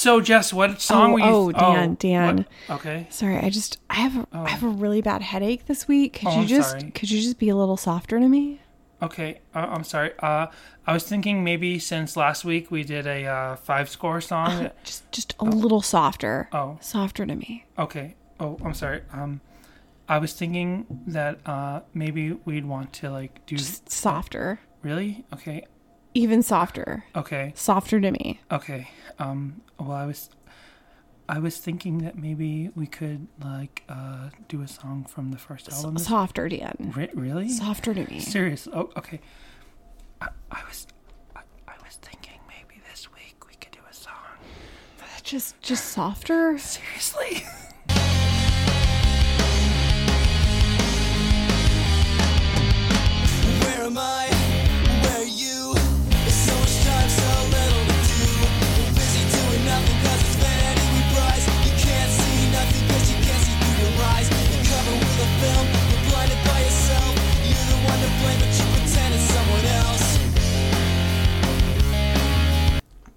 So, Jess, what song Oh, were you? oh, Dan, Dan. what- Okay. Sorry, I just I have a, I have a really bad headache this week. Could Oh, you I'm just sorry. could you just be a little softer to me? Okay. Uh, I'm sorry. Uh, I was thinking maybe since last week we did a uh, five score song. that- Just just a little softer. Oh. Softer to me. okay. Oh, I'm sorry. Um, I was thinking that uh, maybe we'd want to like do. Just softer. Really? Okay. Even softer. Okay. Softer to me. Okay. Um. Well, I was. I was thinking that maybe we could like uh, do a song from the first album. this- Softer, Dan. Re- really? Softer to me. Serious? Oh, okay. I, I was, I, I was thinking maybe this week we could do a song. Just just softer. Seriously? Where am I? Where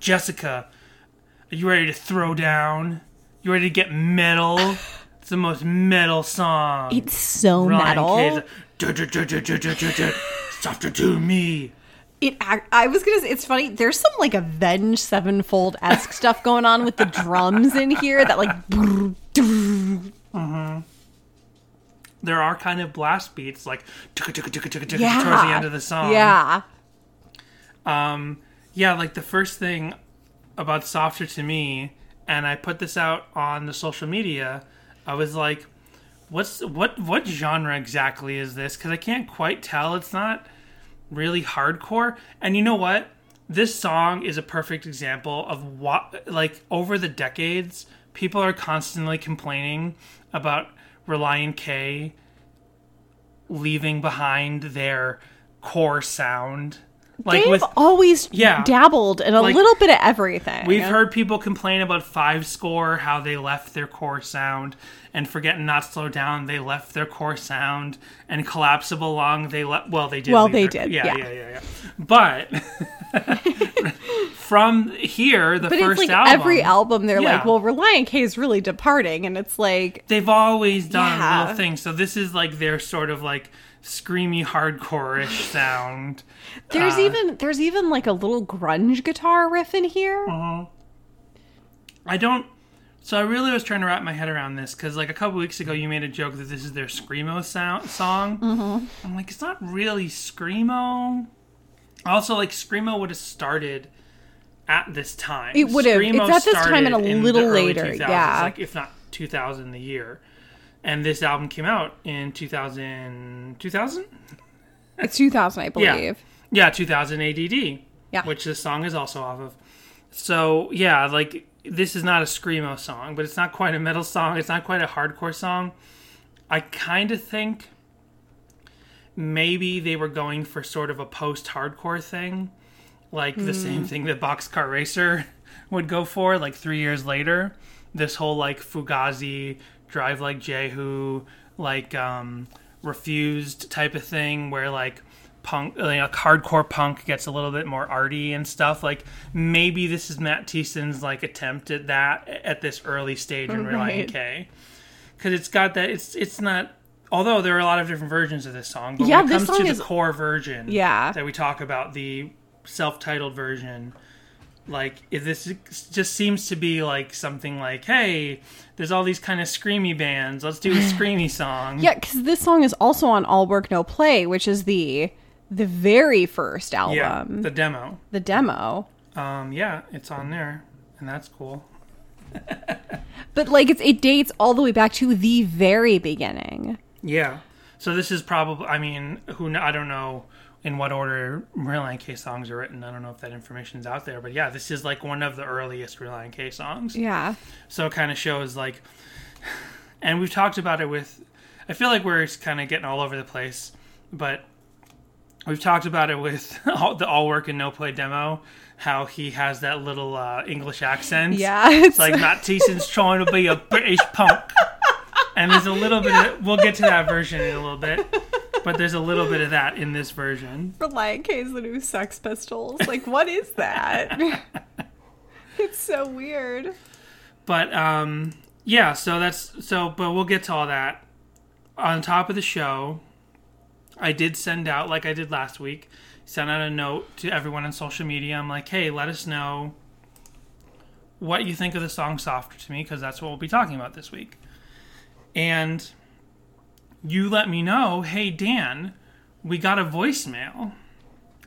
Jessica, are you ready to throw down? You ready to get metal? It's the most metal song. It's so Ryan metal. "Du-du-du-du-du-du-du-du, Softer to me. It. I was gonna say it's funny. There's some like Avenged Sevenfold esque stuff going on with the drums in here. That like. Mm-hmm. There are kind of blast beats like Yeah. towards the end of the song. Yeah. Yeah, like the first thing about Softer to Me, and I put this out on the social media, I was like, what's what what genre exactly is this? Because I can't quite tell. It's not really hardcore. And you know what? This song is a perfect example of what like over the decades, people are constantly complaining about Relient K leaving behind their core sound. Like They've with always Yeah. dabbled in a Like, little bit of everything. We've heard people complain about five score, how they left their core sound, and Forget and Not Slow Down, they left their core sound, and Collapsible Lung, they left. Well, they did. Well, they their- did, Yeah, yeah. yeah, yeah, yeah. But from here, the but first it's like album, every album, they're Yeah. like, "Well, Relient K is really departing," and it's like, they've always done Yeah. little things. So this is like their sort of like screamy hardcore-ish sound. there's Uh, even there's even like a little grunge guitar riff in here. Uh-huh. I don't. So I really was trying to wrap my head around this because, like, a couple weeks ago, you made a joke that this is their screamo sound song. Mm-hmm. I'm like, it's not really screamo. Also, like, screamo would have started at this time. It would have. It's at this time and a little later, 2000s, yeah. like if not 2000 the year. And this album came out in 2000. 2000? It's 2000, I believe. Yeah, 2000 ADD. Yeah. Which this song is also off of. So, yeah, like, this is not a Screamo song, but it's not quite a metal song. It's not quite a hardcore song. I kind of think maybe they were going for sort of a post hardcore thing. Like the same hmm. thing that Boxcar Racer would go for, like three years later. This whole, like, Fugazi, Drive Like Jehu, like, um, refused type of thing where, like, punk know, hardcore punk gets a little bit more arty and stuff like maybe this is matt Thiessen's like attempt at that at this early stage in Relient Right. K because it's got that it's it's not although there are a lot of different versions of this song but Yeah, when it this comes to is- the core version Yeah. that we talk about the self-titled version like if this just seems to be like something like hey there's all these kind of screamy bands let's do a screamy song Yeah, because this song is also on All Work No Play, which is the the very first album, yeah the, demo. the demo um yeah it's on there and that's cool But like it's it dates all the way back to the very beginning. Yeah. So this is probably. I mean, who? I don't know in what order Relient K songs are written. I don't know if that information's out there, but yeah, this is like one of the earliest Relient K songs. Yeah. So it kind of shows like, and we've talked about it with. I feel like we're kind of getting all over the place, but we've talked about it with all, the all work and no play demo. How he has that little uh, English accent. Yeah, It's it's- like Matt Thiessen's trying to be a British punk. And there's a little bit of, we'll get to that version in a little bit. But there's a little bit of that in this version. Relient K is the new Sex Pistols. Like, what is that? It's so weird. But um, yeah, so that's so. But we'll get to all that. On top of the show, I did send out, like I did last week, sent out a note to everyone on social media. I'm like, hey, let us know what you think of the song "Softer to Me" because that's what we'll be talking about this week. And you let me know, hey Dan, we got a voicemail.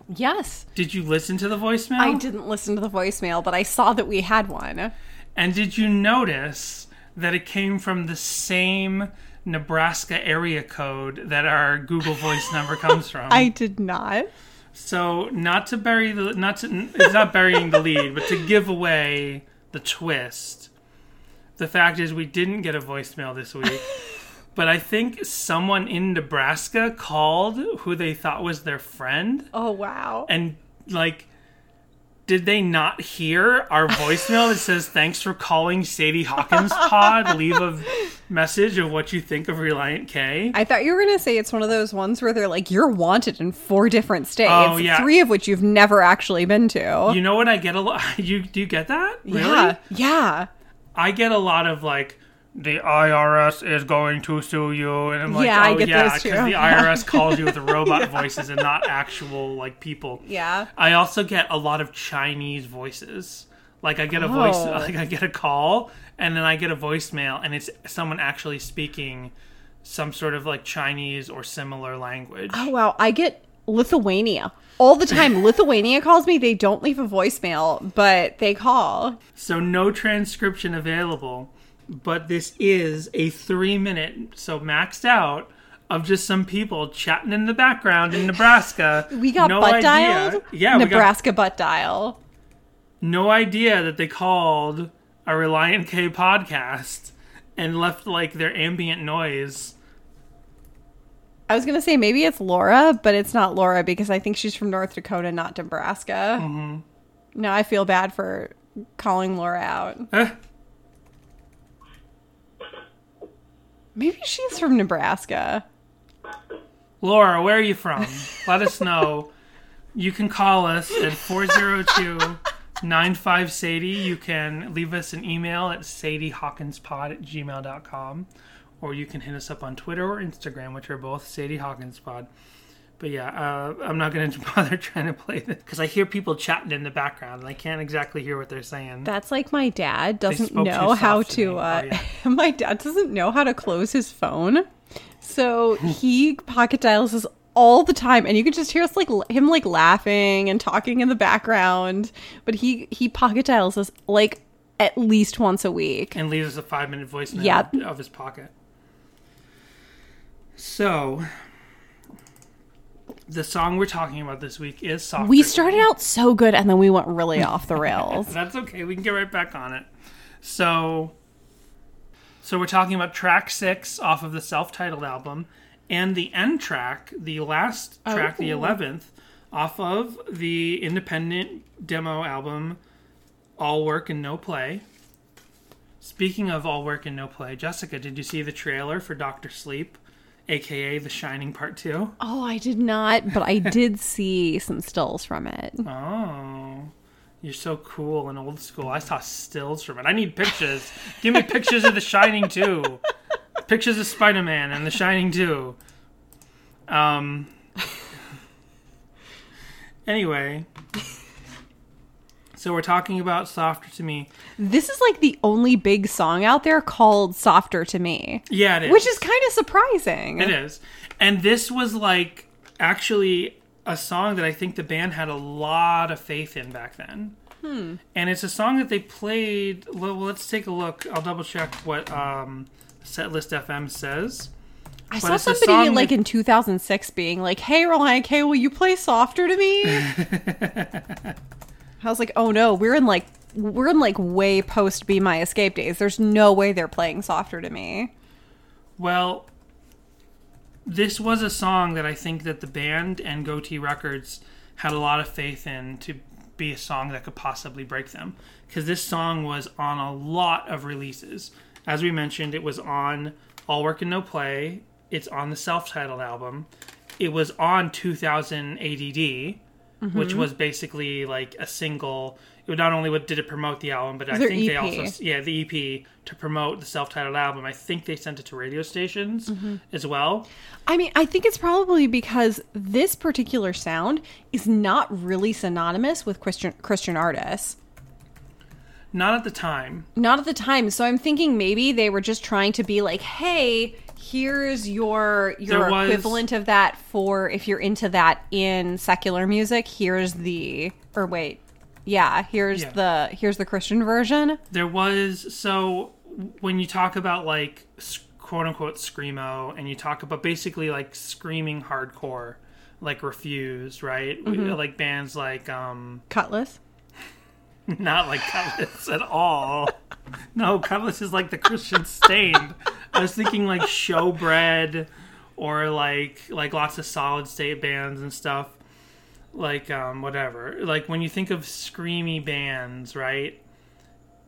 Yes. Did you listen to the voicemail? I didn't listen to the voicemail, but I saw that we had one. And did you notice that it came from the same Nebraska area code that our Google Voice number comes from? I did not. So, not to bury the not to it's not burying the lead, but to give away the twist. The fact is we didn't get a voicemail this week. But I think someone in Nebraska called who they thought was their friend. Oh wow. and like did they not hear our voicemail that says thanks for calling Sadie Hawkins pod. Leave a message of what you think of Relient K. I thought you were gonna say it's one of those ones where they're like, you're wanted in four different states, Oh, yeah. three of which you've never actually been to. you know what I get a lot you do you get that? Really? Yeah, yeah, I get a lot of like the IRS is going to sue you and I'm like Yeah, oh yeah because the IRS calls you with robot voices and not actual like people yeah. I also get a lot of Chinese voices. Like I get a voice, Oh. like I get a call, and then I get a voicemail, and it's someone actually speaking some sort of like Chinese or similar language. Oh wow, I get Lithuania all the time. Lithuania calls me. They don't leave a voicemail, but they call. So no transcription available, but this is a three minute, so maxed out. Of just some people chatting in the background in Nebraska. We got no butt idea. dialed. Yeah, we got Nebraska butt dial. no idea that they called a Relient K podcast and left like their ambient noise. I was gonna say maybe it's Laura, but it's not Laura because I think she's from North Dakota, not Nebraska. Mm-hmm. Now I feel bad for calling Laura out. Maybe she's from Nebraska. Laura, where are you from? Let us know. You can call us at 402 95 Sadie. You can leave us an email at sadiehawkinspod at gmail.com. Or you can hit us up on Twitter or Instagram, which are both Sadie Hawkinspod. But yeah, uh, I'm not going to bother trying to play this because I hear people chatting in the background and I can't exactly hear what they're saying. That's like my dad doesn't know how to to. uh, Oh, yeah. my dad doesn't know how to close his phone, so he pocket dials us all the time, and you could just hear us like him like laughing and talking in the background. But he he pocket dials us like at least once a week. and leaves us a five minute voicemail of his pocket. So, the song we're talking about this week is "Soft." We started out so good, and then we went really off the rails. That's okay. We can get right back on it. So, so we're talking about track six off of the self-titled album, and the end track, the last track, the Oh. eleventh, off of the independent demo album, "All Work and No Play." Speaking of all work and no play, Jessica, did you see the trailer for Doctor Sleep, aka The Shining Part Two? Oh, I did not, but I did see some stills from it. Oh, you're so cool and old school. I saw stills from it. I need pictures. Give me pictures of The Shining too. Pictures of Spider Man and The Shining too. Um. Anyway, so we're talking about "Softer to Me." This is like the only big song out there called "Softer to Me," Yeah, it is. which is kind of surprising. It is. And this was like actually a song that I think the band had a lot of faith in back then. Hmm. And it's a song that they played. Well, let's take a look. I'll double check what um, Setlist FM says. I But saw somebody like in 2006 being like, "Hey, Relient K, will you play softer to me?" I was like, "Oh no, we're in like we're in like way post Be My Escape days. There's no way they're playing softer to me." Well, this was a song that I think that the band and Gotee Records had a lot of faith in to be a song that could possibly break them. Because this song was on a lot of releases. As we mentioned, it was on All Work and No Play. It's on the self-titled album. It was on 2000 ADD, which was basically like a single. not only did it promote the album, but I think they also yeah the EP to promote the self-titled album. I think they sent it to radio stations Mm-hmm. as well. I mean, I think it's probably because this particular sound is not really synonymous with Christian Christian artists. Not at the time. Not at the time. So I'm thinking maybe they were just trying to be like, "Hey, here's your your was- equivalent of that for if you're into that in secular music. Here's the or wait, yeah, here's Yeah. the here's the Christian version. There was so when you talk about like quote unquote screamo, and you talk about basically like screaming hardcore, like Refused, right? Mm-hmm. Like bands like um Kutless. not like Kutless at all. No, Kutless is like the Christian Staind. I was thinking like Showbread or like like lots of solid state bands and stuff. Like um whatever. Like when you think of screamy bands, right?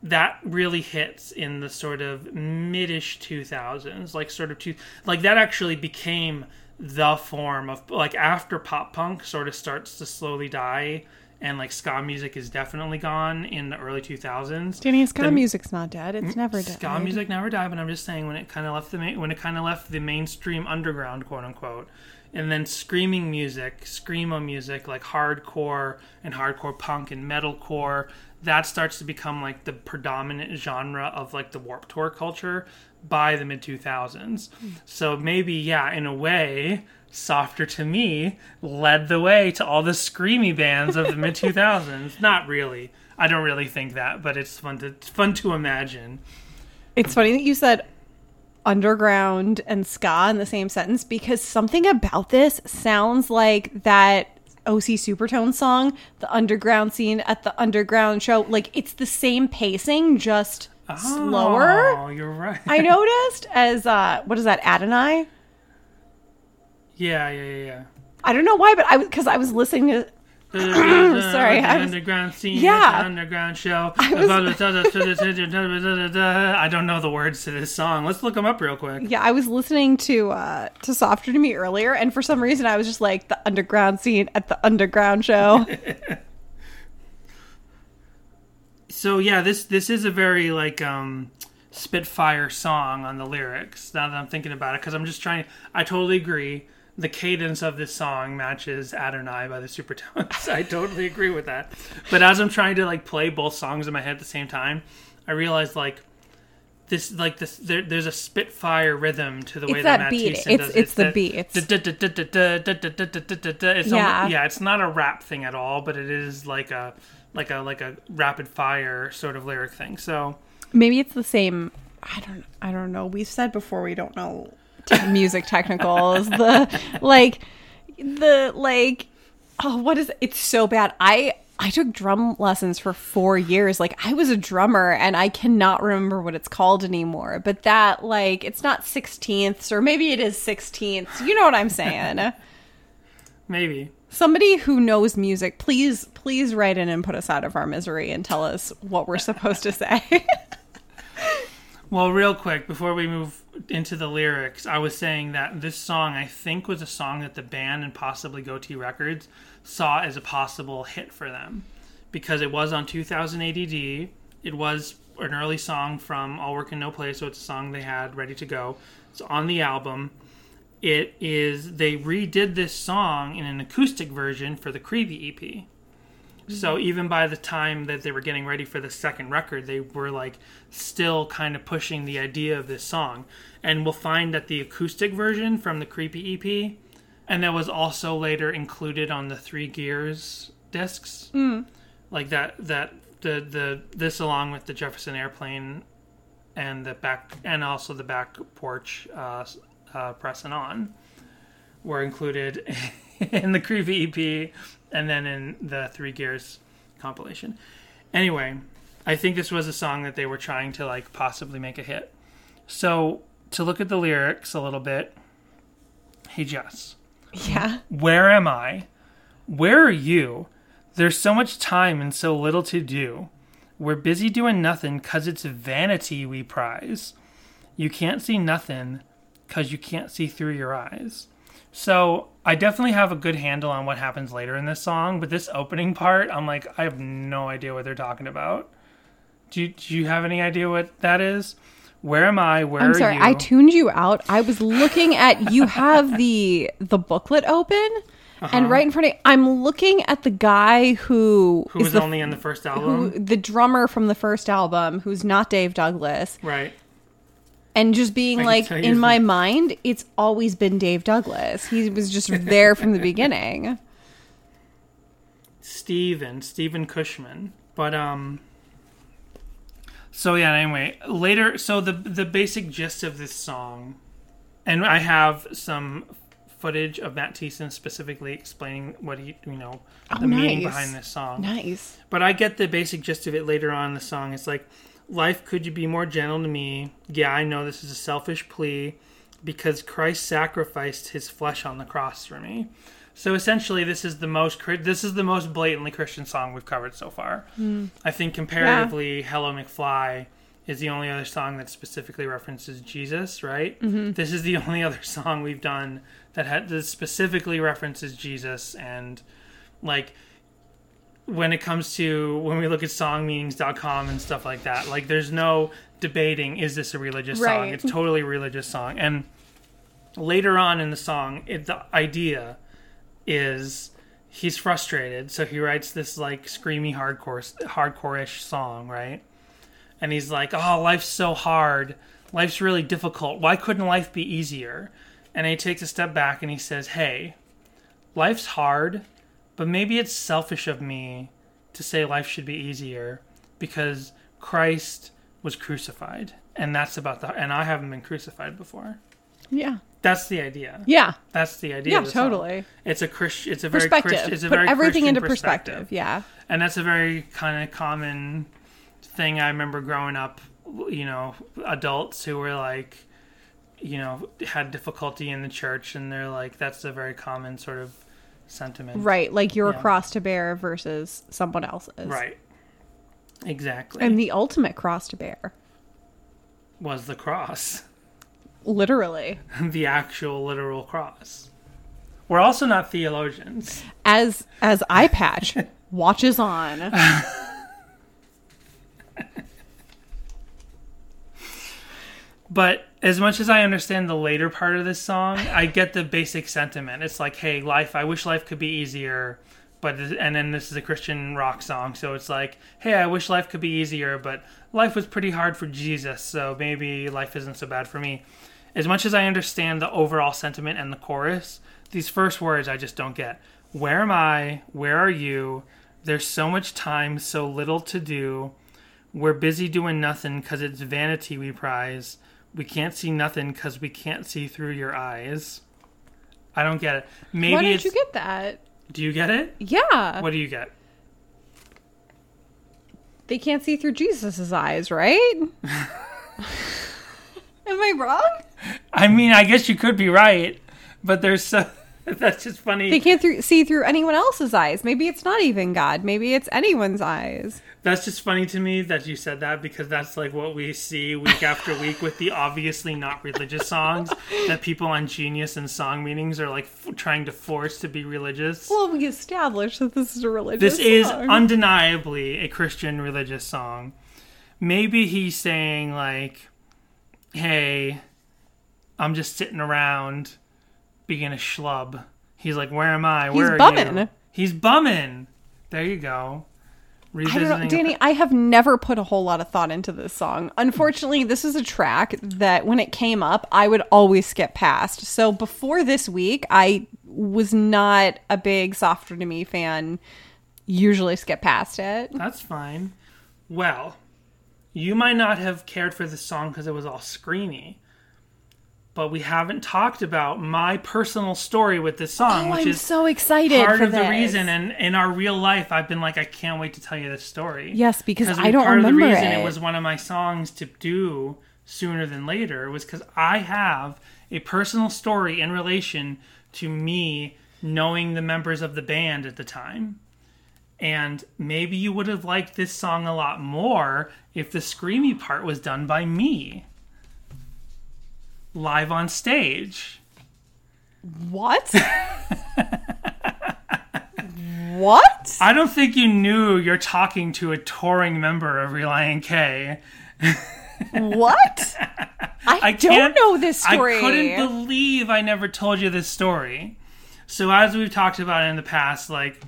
That really hits in the sort of midish 2000s, like sort of two like that actually became the form of like after pop punk sort of starts to slowly die and like ska music is definitely gone in the early 2000s Danny, ska The- music's not dead. It's never dead. ska music never died but i'm just saying when it kind of left the when it kind of left the mainstream underground quote unquote and then screaming music screamo music like hardcore and hardcore punk and metalcore that starts to become like the predominant genre of like the warp tour culture by the mid 2000s hmm. so maybe yeah in a way softer to me led the way to all the screamy bands of the mid 2000s not really i don't really think that but it's fun to it's fun to imagine It's funny that you said underground and ska in the same sentence because something about this sounds like that OC Supertone song, the underground scene at the underground show. Like it's the same pacing, just slower. Oh, you're right. I noticed as uh what is that, Adonai? Yeah, yeah, yeah, yeah. I don't know why, but I because I was listening to Sorry, I was- underground scene. Yeah. the underground show. I I don't know the words to this song. Let's look them up real quick. Yeah, I was listening to uh to Softer to Me earlier, and for some reason I was just like the underground scene at the underground show. So yeah, this this is a very like um Spitfire song on the lyrics. Now that I'm thinking about it, because I'm just trying. I totally agree. The cadence of this song matches Adonai by the Supertones. I totally agree with that. But as I'm trying to like play both songs in my head at the same time, I realized like this like this there, there's a Spitfire rhythm to the way It's that, Matt beat. Thiessen It's- does it's the beat. It's Yeah. yeah, it's not a rap thing at all, but it is like a like a like a rapid fire sort of lyric thing. So Maybe it's the same. I don't. I don't know. We've said before we don't know te- music technicals. the like the like. Oh, what is? it? It's so bad. I I took drum lessons for four years. Like I was a drummer, and I cannot remember what it's called anymore. But that like it's not sixteenths, or maybe it is sixteenths. You know what I'm saying? maybe Somebody who knows music, please, please write in and put us out of our misery and tell us what we're supposed to say. Well, real quick, before we move into the lyrics, I was saying that this song, I think, was a song that the band and possibly Gotee Records saw as a possible hit for them. Because it was on 2000 ADD. It was an early song from All Work and No Play, so it's a song they had ready to go. It's on the album. It is, they redid this song in an acoustic version for the Creepy EP. So even by the time that they were getting ready for the second record, they were like still kind of pushing the idea of this song. And we'll find that the acoustic version from the Creepy EP, and that was also later included on the Three Gears discs, like that that the the this along with the Jefferson Airplane and the back and also the back porch uh, uh, pressing on were included in the Creepy EP and then in the Three Gears compilation. Anyway, I think this was a song that they were trying to like possibly make a hit. So to look at the lyrics a little bit, hey Jess, yeah. where am I? Where are you? There's so much time and so little to do. We're busy doing nothing 'cause it's vanity we prize. You can't see nothing 'cause you can't see through your eyes. So I definitely have a good handle on what happens later in this song, but this opening part, I'm like, I have no idea what they're talking about. Do you, do you have any idea what that is? Where am I? Where I'm are sorry, you? I tuned you out. I was looking at you have the the booklet open, and right in front of I'm looking at the guy who Uh-huh. Who was the, only in the first album, who, album? the drummer from the first album, who's not Dave Douglas, right. And just being like in my mind, it's always been Dave Douglas. He was just there from the beginning. Steven, Steven Cushman. But um so yeah, anyway, later so the the basic gist of this song and I have some footage of Matt Thiessen specifically explaining what he you know the Oh, meaning behind this song. Nice. But I get the basic gist of it later on in the song. It's like, life, could you be more gentle to me? Yeah, I know this is a selfish plea because Christ sacrificed his flesh on the cross for me. So essentially, this is the most this is the most blatantly Christian song we've covered so far. Hmm. I think comparatively, "Hello McFly" is the only other song that specifically references Jesus. Right? Mm-hmm. This is the only other song we've done that, had, that specifically references Jesus and like when it comes to when we look at songmeanings.com and stuff like that like there's no debating is this a religious song? It's totally a religious song. And later on in the song it, the idea is he's frustrated so he writes this like screamy hardcore hardcore-ish song right? And he's like oh life's so hard. Life's really difficult. Why couldn't life be easier? And he takes a step back and he says hey life's hard but maybe it's selfish of me to say life should be easier because Christ was crucified. And that's about the and I haven't been crucified before. Yeah. That's the idea. Yeah. That's the idea. Yeah, of the song. totally. It's a Christian. It's a very Perspective. Christian. It's a Put very everything Christian into perspective. Yeah. and that's a very kind of common thing I remember growing up. You know, adults who were like, you know, had difficulty in the church, and they're like, that's a very common sort of sentiment. Right. Like your Yeah. cross to bear versus someone else's. Right. Exactly. And the ultimate cross to bear. was the cross, Literally. the actual literal cross. We're also not theologians. As as eye patch watches on. But as much as I understand the later part of this song, I get the basic sentiment. It's like, hey, life, I wish life could be easier. But, and then this is a Christian rock song. So it's like, hey, I wish life could be easier, but life was pretty hard for Jesus. So maybe life isn't so bad for me. As much as I understand the overall sentiment and the chorus, these first words I just don't get. Where am I? Where are you? There's so much time, so little to do. We're busy doing nothing 'cause it's vanity we prize. We can't see nothing because we can't see through your eyes. I don't get it. Maybe Why didn't you get that? do you get it? Yeah. What do you get? They can't see through Jesus's eyes, right? Am I wrong? I mean, I guess you could be right, but there's so. That's just funny. They can't through, see through anyone else's eyes. Maybe it's not even God. Maybe it's anyone's eyes. That's just funny to me that you said that because that's like what we see week after week with the obviously not religious songs that people on Genius and song meetings are like f- trying to force to be religious. Well, we established that this is a religious this is undeniably a Christian religious song. Maybe he's saying like, "Hey, I'm just sitting around being a schlub." He's like, "Where am I? Where are bumming. you?" He's bumming. There you go. I don't know, Danny. I have never put a whole lot of thought into this song. Unfortunately, this is a track that when it came up, I would always skip past. So before this week, I was not a big Softer to Me fan. Usually skip past it. That's fine. Well, you might not have cared for this song because it was all screamy, but we haven't talked about my personal story with this song, Oh, which I'm is so excited part of the reason. And in our real life, I've been like, I can't wait to tell you this story. Yes, because I don't part remember of the reason it. it was one of my songs to do sooner than later was because I have a personal story in relation to me knowing the members of the band at the time. And maybe you would have liked this song a lot more if the screamy part was done by me. Live on stage. What? what? I don't think you knew you're talking to a touring member of Relient K. What? I, I don't know this story. I couldn't believe I never told you this story. So as we've talked about in the past, like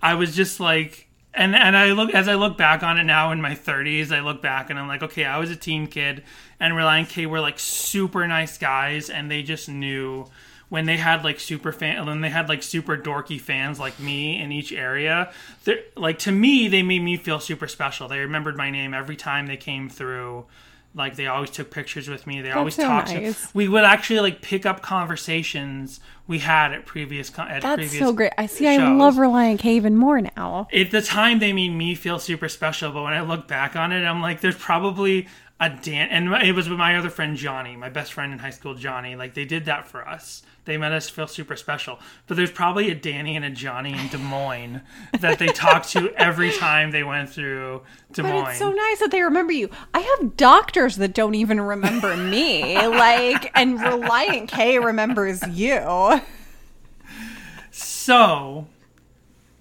I was just like and and I look as I look back on it now in my 30s, I look back and I'm like, okay, I was a teen kid and Relient K were like super nice guys and they just knew when they had like super fan when they had like super dorky fans like me in each area they're- like to me they made me feel super special they remembered my name every time they came through like they always took pictures with me they always so talked nice. to, we would actually like pick up conversations we had at previous con- at That's previous so great. I see. I love Relient K even more now. at the time they made me feel super special but when i look back on it i'm like there's probably a dan and it was with my other friend johnny my best friend in high school johnny like they did that for us they made us feel super special but there's probably a danny and a johnny in des moines that they talked to every time they went through des moines But it's so nice that they remember you. I have doctors that don't even remember me. like, and Relient K remembers you. So,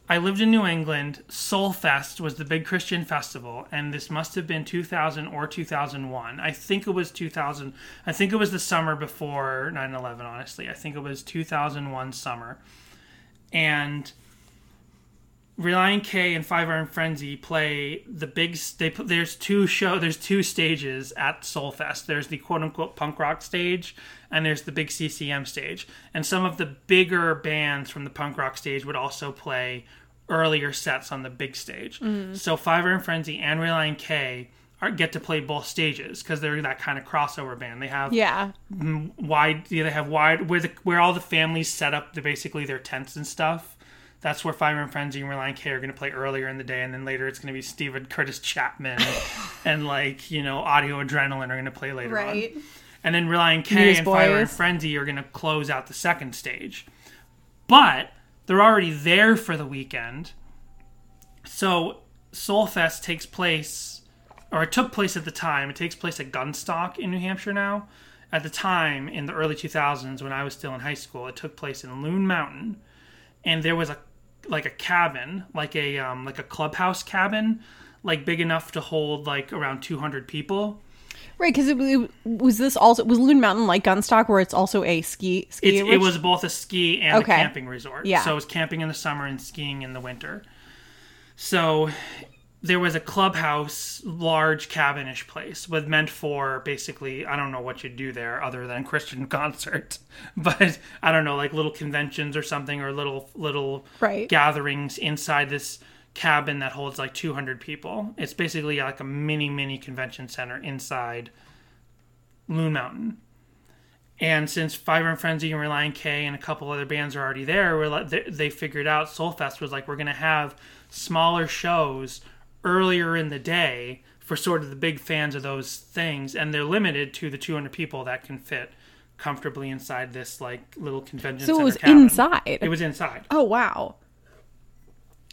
I lived in New England. Soulfest was the big Christian festival, and this must have been 2000 or 2001. I think it was 2000. I think it was the summer before 9 11, honestly. I think it was 2001 summer. And Relient K and Five Iron Frenzy play the big. They put there's two show. There's two stages at Soulfest. There's the quote unquote punk rock stage, and there's the big CCM stage. And some of the bigger bands from the punk rock stage would also play earlier sets on the big stage. Mm. So Five Iron Frenzy and Relient K are, get to play both stages because they're that kind of crossover band. They have Yeah. wide yeah, they have wide where the where all the families set up the basically their tents and stuff that's where Five Iron Frenzy and Relient K are going to play earlier in the day, and then later it's going to be Steven Curtis Chapman and like you know Audio Adrenaline are going to play later on, Right. And then Relient K and Five Iron Frenzy are going to close out the second stage, but they're already there for the weekend, so Soulfest takes place, or it took place at the time. It takes place at Gunstock in New Hampshire now. At the time, in the early 2000s, when I was still in high school, it took place in Loon Mountain, and there was a like a cabin, like a um, like a clubhouse cabin, like big enough to hold like around 200 people. Right, because it, it was this also was Loon Mountain like Gunstock, where it's also a ski ski. It was both a ski and Okay. a camping resort. Yeah. So it was camping in the summer and skiing in the winter. So there was a clubhouse, large cabinish place, with meant for basically I don't know what you'd do there other than Christian concert, but I don't know like little conventions or something or little little Right. gatherings inside this cabin that holds like 200 people. It's basically like a mini mini convention center inside Loon Mountain. And since Five Iron Frenzy and Relient K and a couple other bands are already there, we're like, they, they figured out Soulfest was like we're gonna have smaller shows earlier in the day for sort of the big fans of those things, and they're limited to the 200 people that can fit comfortably inside this like little convention. so it was cabin. inside. It was inside, oh wow.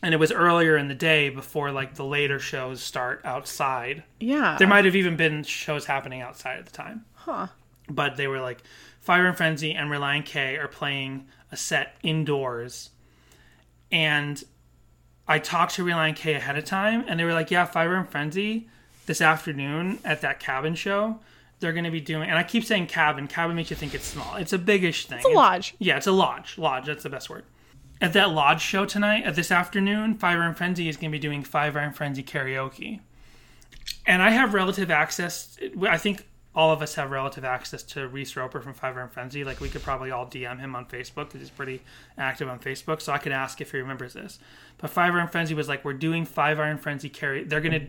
And it was earlier in the day before like the later shows start outside. Yeah. There might have even been shows happening outside at the time. Huh. But they were like Five Iron Frenzy and Relient K are playing a set indoors. And I talked to Relient K ahead of time and they were like, Yeah, Five Iron Frenzy this afternoon at that cabin show. They're going to be doing, and I keep saying cabin. Cabin makes you think it's small. It's a biggish thing. It's a lodge. Yeah, it's a lodge. Lodge, that's the best word. At that lodge show tonight, at this afternoon, Five Iron Frenzy is going to be doing Five Iron Frenzy karaoke and I have relative access. I think all of us have relative access to Reese Roper from Five Iron Frenzy. Like we could probably all DM him on Facebook because he's pretty active on Facebook. So I could ask if he remembers this. But Five Iron Frenzy was like, we're doing Five Iron Frenzy karaoke. They're gonna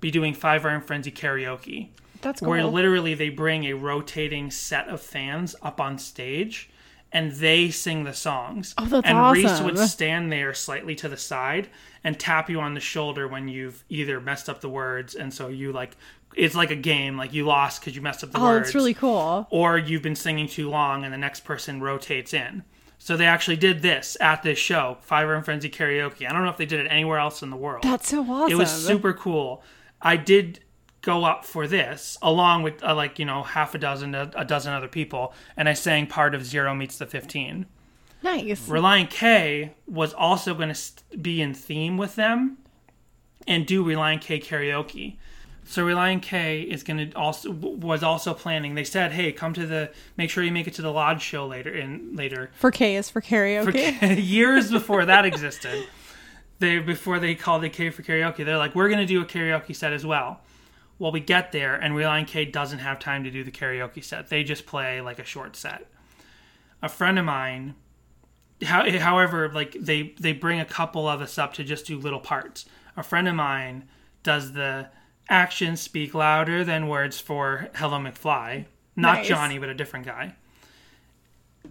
be doing Five Iron Frenzy karaoke, That's cool. where literally they bring a rotating set of fans up on stage. And they sing the songs. Oh, that's and Reese would stand there slightly to the side and tap you on the shoulder when you've either messed up the words and so you like it's like a game like you lost because you messed up the oh, words that's really cool. or you've been singing too long and the next person rotates in so they actually did this at this show Five Iron Frenzy karaoke I don't know if they did it anywhere else in the world That's so awesome. it was super cool. I did go up for this along with uh, like you know half a dozen a, a dozen other people and i sang part of zero meets the 15 Nice. relient k was also going to st- be in theme with them and do relient k karaoke so relient k is going to also was also planning they said hey come to the make sure you make it to the lodge show later in later For K is for for karaoke. years before that existed. They before they called it K for karaoke, they're like, we're gonna do a karaoke set as well. Well, we get there and Reliant K doesn't have time to do the karaoke set. They just play like a short set. A friend of mine, how, however, like they they bring a couple of us up to just do little parts. A friend of mine does the actions speak louder than words for Hello McFly. Not Nice. Johnny, but a different guy.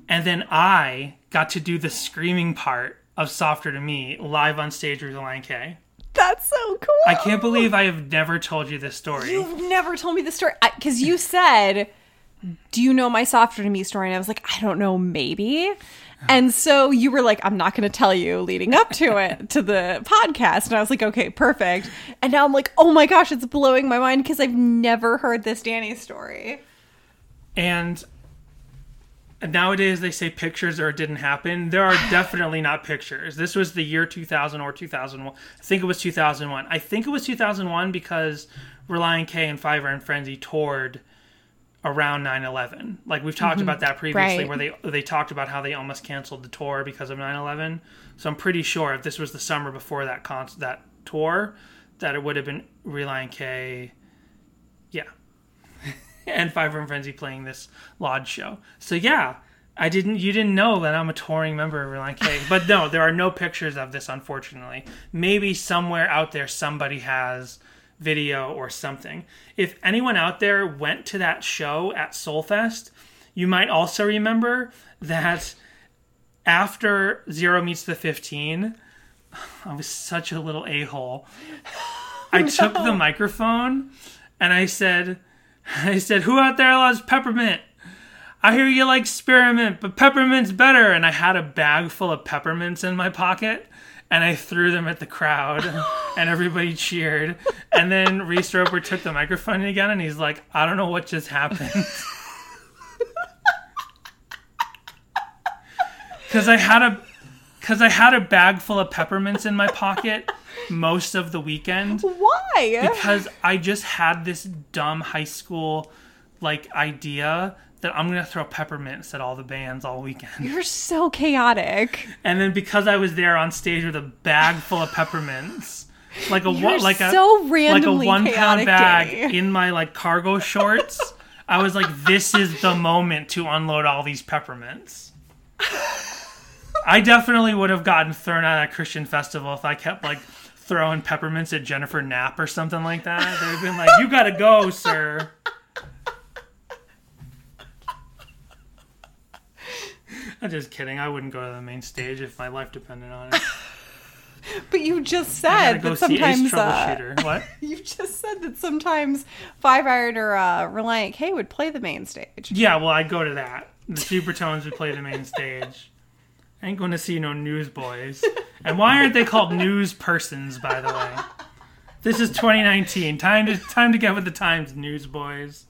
And then I got to do the screaming part of Softer to Me live on stage with Relient K. That's so cool. I can't believe I have never told you this story. You've never told me the story because you said, "Do you know my softer to me story?" And I was like, "I don't know, maybe." And so you were like, "I'm not going to tell you," leading up to it to the podcast, and I was like, "Okay, perfect." And now I'm like, "Oh my gosh, it's blowing my mind because I've never heard this Danny story." And nowadays they say pictures or it didn't happen. There are definitely not pictures. This was the year 2000 or 2001. I think it was 2001. I think it was 2001 because Relient K and Five Iron Frenzy toured around 9/11. Like we've talked mm-hmm. about that previously Right. where they they talked about how they almost canceled the tour because of 9/11. So I'm pretty sure if this was the summer before that con- that tour that it would have been Relient K yeah. And Five Iron Frenzy playing this lodge show. So yeah, I didn't you didn't know that I'm a touring member of Relient K. But no, there are no pictures of this unfortunately. Maybe somewhere out there somebody has video or something. If anyone out there went to that show at Soulfest, you might also remember that after Zero meets the 15, I was such a little a-hole. I took the microphone and I said, I said, who out there loves peppermint? I hear you like spearmint, but peppermint's better. And I had a bag full of peppermints in my pocket and I threw them at the crowd and everybody cheered. And then Reese Roper took the microphone again and he's like, I don't know what just happened. Cause I had a cause I had a bag full of peppermints in my pocket most of the weekend Why? because I just had this dumb high school like idea that I'm gonna throw peppermints at all the bands all weekend. You're so chaotic. And then because I was there on stage with a bag full of peppermints, like a You're one, like a so like a one pound bag Danny. in my like cargo shorts, I was like, this is the moment to unload all these peppermints. I definitely would have gotten thrown out at that Christian festival if I kept like throwing peppermints at Jennifer Knapp or something like that. They'd have been like, "You gotta go, sir." I'm just kidding. I wouldn't go to the main stage if my life depended on it. But you just said go that sometimes uh, what? you just said that sometimes Five Iron or uh, Relient K would play the main stage. Yeah, well, I'd go to that. The Supertones would play the main stage. Ain't going to see no newsboys. And why aren't they called news persons, by the way? This is 2019. Time to time to get with the times, newsboys.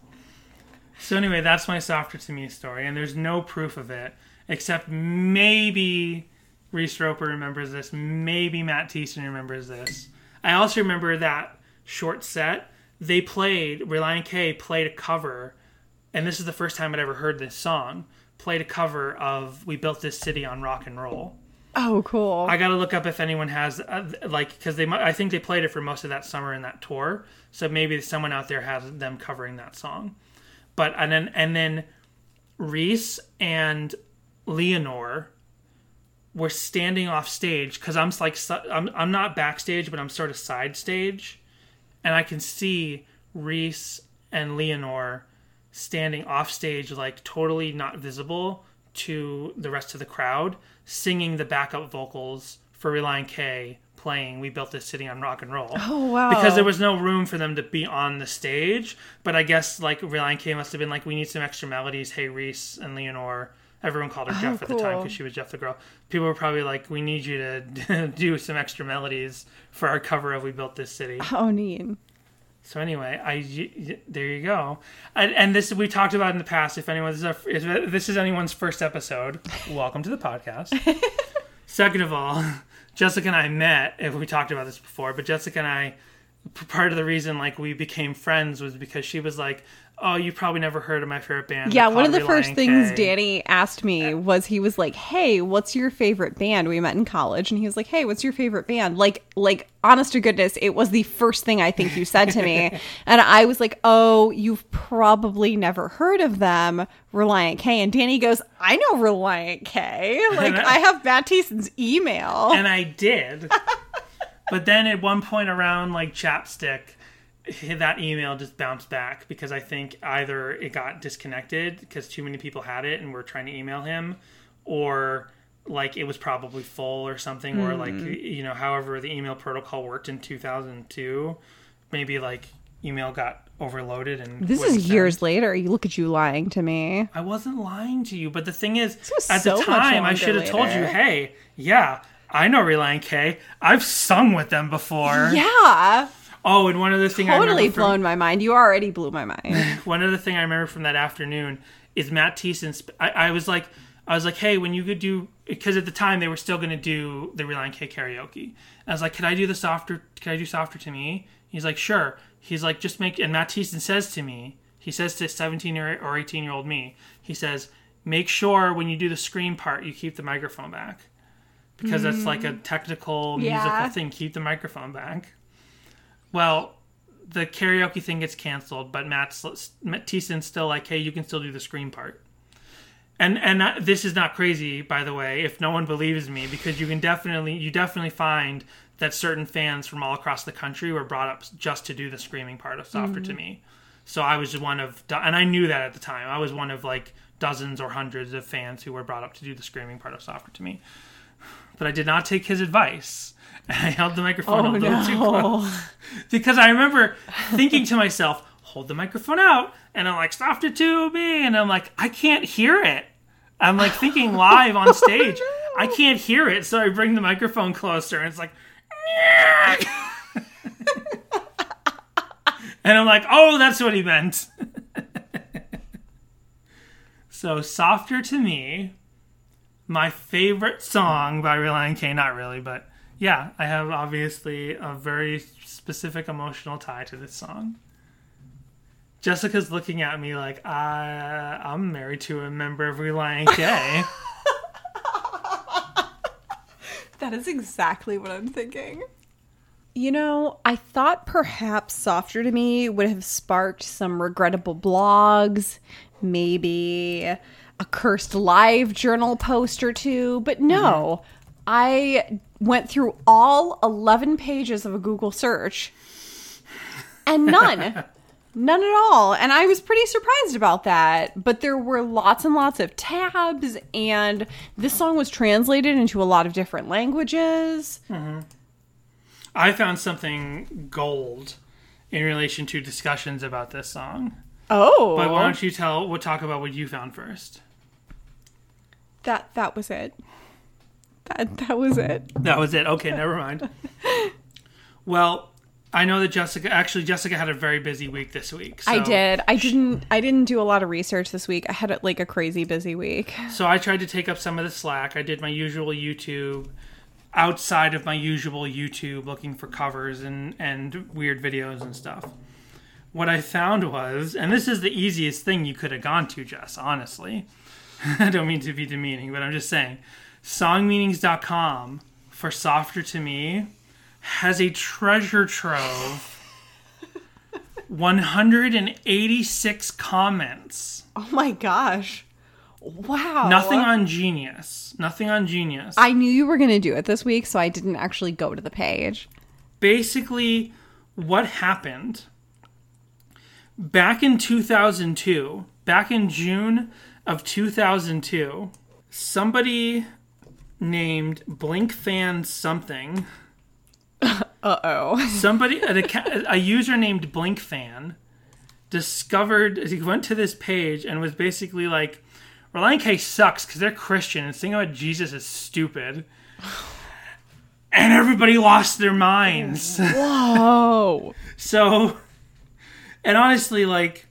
So anyway, that's my softer to me story, and there's no proof of it except maybe Reese Roper remembers this, maybe Matt Thiessen remembers this. I also remember that short set they played. Relient K played a cover and this is the first time I'd ever heard this song, played a cover of "We Built This City on Rock and Roll." Oh, cool. I got to look up if anyone has uh, like because they mi- I think they played it for most of that summer in that tour, so maybe someone out there has them covering that song. But and then and then Reese and Leanor were standing off stage because I'm like I'm I'm not backstage, but I'm sort of side stage, and I can see Reese and Leanor standing off stage, like totally not visible to the rest of the crowd, singing the backup vocals for Relient K playing We Built This City on Rock and Roll. oh, wow. Because there was no room for them to be on the stage, but I guess like Relient K must have been like, we need some extra melodies. Hey, Reese and Leanor. Everyone called her oh, Jeff at the time because she was Jeff the girl. People were probably like, we need you to do some extra melodies for our cover of We Built This City. Oh, neat. So anyway, I there you go, and, and this we talked about in the past. If anyone this is, if this is anyone's first episode, welcome to the podcast. Second of all, Jessica and I met. If we talked about this before, but Jessica and I, part of the reason like we became friends was because she was like, "Oh, you probably never heard of my favorite band." Yeah, one of the first things K." Danny asked me was he was like, "Hey, what's your favorite band?" We met in college, and he was like, "Hey, what's your favorite band?" Like, like honest to goodness, it was the first thing I think you said to me, and I was like, "Oh, you've probably never heard of them, Relient K." And Danny goes, "I know Relient K. Like, I- I have Matt Thiessen's email." and I did. but then at one point around like chapstick, that email just bounced back because I think either it got disconnected because too many people had it and were trying to email him, or like it was probably full or something, or like Hmm. you know, however the email protocol worked in 2002, maybe like email got overloaded and this is sent. years later. You look at you lying to me. I wasn't lying to you, but the thing is, at so the time, I should have told you, hey, yeah, I know Relient K. I've sung with them before. Yeah, Oh, and one other thing I totally from, blown my mind. You already blew my mind. one other thing I remember from that afternoon is Matt Thiessen. I, I was like, I was like, hey, when you could do, because at the time they were still going to do the Relient K karaoke. I was like, could I do the softer? Could I do softer to me? He's like, sure. He's like, just make. And Matt Thiessen says to me, he says to 17 or or 18 year old me, he says, make sure when you do the scream part, you keep the microphone back. Because it's like a mm. technical musical Yeah. thing. Keep the microphone back. Well, the karaoke thing gets canceled, but Matt's still like, hey, you can still do the scream part. And and this is not crazy, by the way. If no one believes me, because you can definitely you definitely find that certain fans from all across the country were brought up just to do the screaming part of "Softer to mm. Me." So I was one of, and I knew that at the time. I was one of like dozens or hundreds of fans who were brought up to do the screaming part of "Softer to Me." But I did not take his advice. And I held the microphone a Oh little too close because I remember thinking to myself, hold the microphone out. And I'm like, stopped it to me. And I'm like, I can't hear it. I'm like thinking live on stage. Oh, I can't hear it. So I bring the microphone closer and it's like, and I'm like, oh, that's what he meant. so softer to me, my favorite song by Relient K. Not really, but yeah, I have obviously a very specific emotional tie to this song. Jessica's looking at me like I, I'm married to a member of Relient K. That is exactly what I'm thinking. You know, I thought perhaps Softer to Me would have sparked some regrettable blogs, maybe a cursed live journal post or two, but no. Mm-hmm. I went through all 11 pages of a Google search and none. None at all. And I was pretty surprised about that. But there were lots and lots of tabs, and this song was translated into a lot of different languages. Mm-hmm. I found something gold in relation to discussions about this song. Oh. But why don't you tell? We'll talk about what you found first. That that was it. That that was it. That was it. Okay, never mind. Well, I know that Jessica actually Jessica had a very busy week this week. So, I did. I didn't I didn't do a lot of research this week. I had like a crazy busy week. So I tried to take up some of the slack. I did my usual YouTube outside of my usual YouTube looking for covers and and weird videos and stuff. What I found was, and this is the easiest thing you could have gone to, Jess, honestly. I don't mean to be demeaning, but I'm just saying. Songmeanings.com for Softer to Me has a treasure trove 186 comments. Oh my gosh. Wow. Nothing on Genius. Nothing on Genius. I knew you were going to do it this week, so I didn't actually go to the page. Basically, what happened back in 2002, back in June of 2002, somebody named Blink Fan something, Uh-oh. somebody, an account, a user named Blink Fan, discovered, he went to this page and was basically like, Relient K sucks because they're Christian and saying about Jesus is stupid. And everybody lost their minds. Oh. So And honestly, like,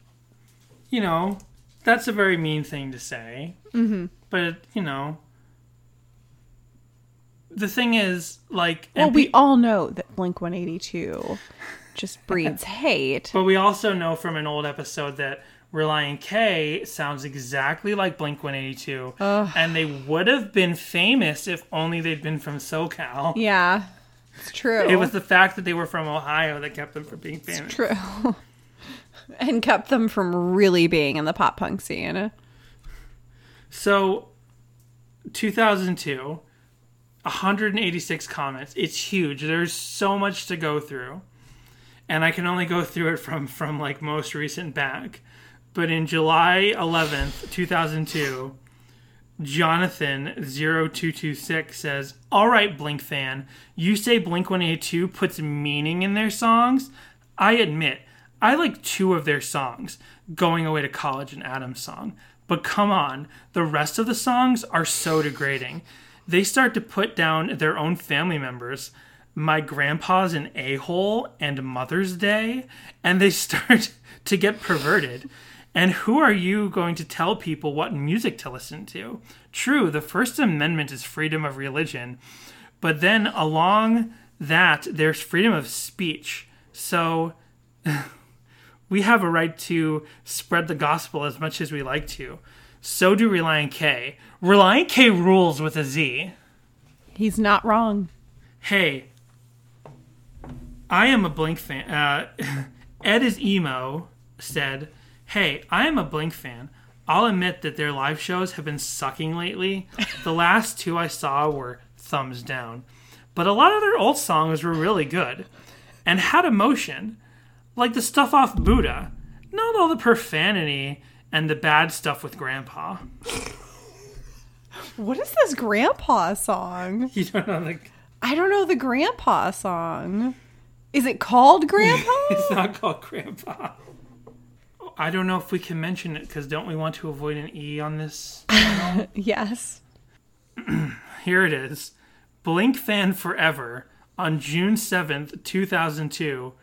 you know, that's a very mean thing to say. Mm-hmm. But you know, the thing is, like, Well, we pe- all know that Blink 182 just breeds hate. But we also know from an old episode that Relient K sounds exactly like Blink 182. And they would have been famous if only they'd been from SoCal. Yeah, it's true. It was the fact that they were from Ohio that kept them from being famous. true. and kept them from really being in the pop punk scene. So, 2002, 186 comments. It's huge. There's so much to go through. And I can only go through it from from like most recent back. But in July 11th, 2002, Jonathan0226 says, All right, Blink fan, you say Blink 182 puts meaning in their songs? I admit, I like two of their songs, Going Away to College and Adam's Song. But come on, the rest of the songs are so degrading. They start to put down their own family members. My grandpa's an a hole and Mother's Day, and they start to get perverted. And who are you going to tell people what music to listen to? True, the First Amendment is freedom of religion, but then along that, there's freedom of speech. So we have a right to spread the gospel as much as we like to. So do Relient K. Relient K rules with a Z. He's not wrong. Hey, I am a Blink fan. Uh, Ed is emo said, "Hey, I am a Blink fan. I'll admit that their live shows have been sucking lately. The last two I saw were thumbs down, but a lot of their old songs were really good and had emotion, like the stuff off Buddha. Not all the profanity and the bad stuff with Grandpa. What is this grandpa song? You don't know the." I don't know the grandpa song. Is it called grandpa? It's not called Grandpa. I don't know if we can mention it because don't we want to avoid an E on this? yes. Here it is. Blink Fan Forever on June 7th, 2002,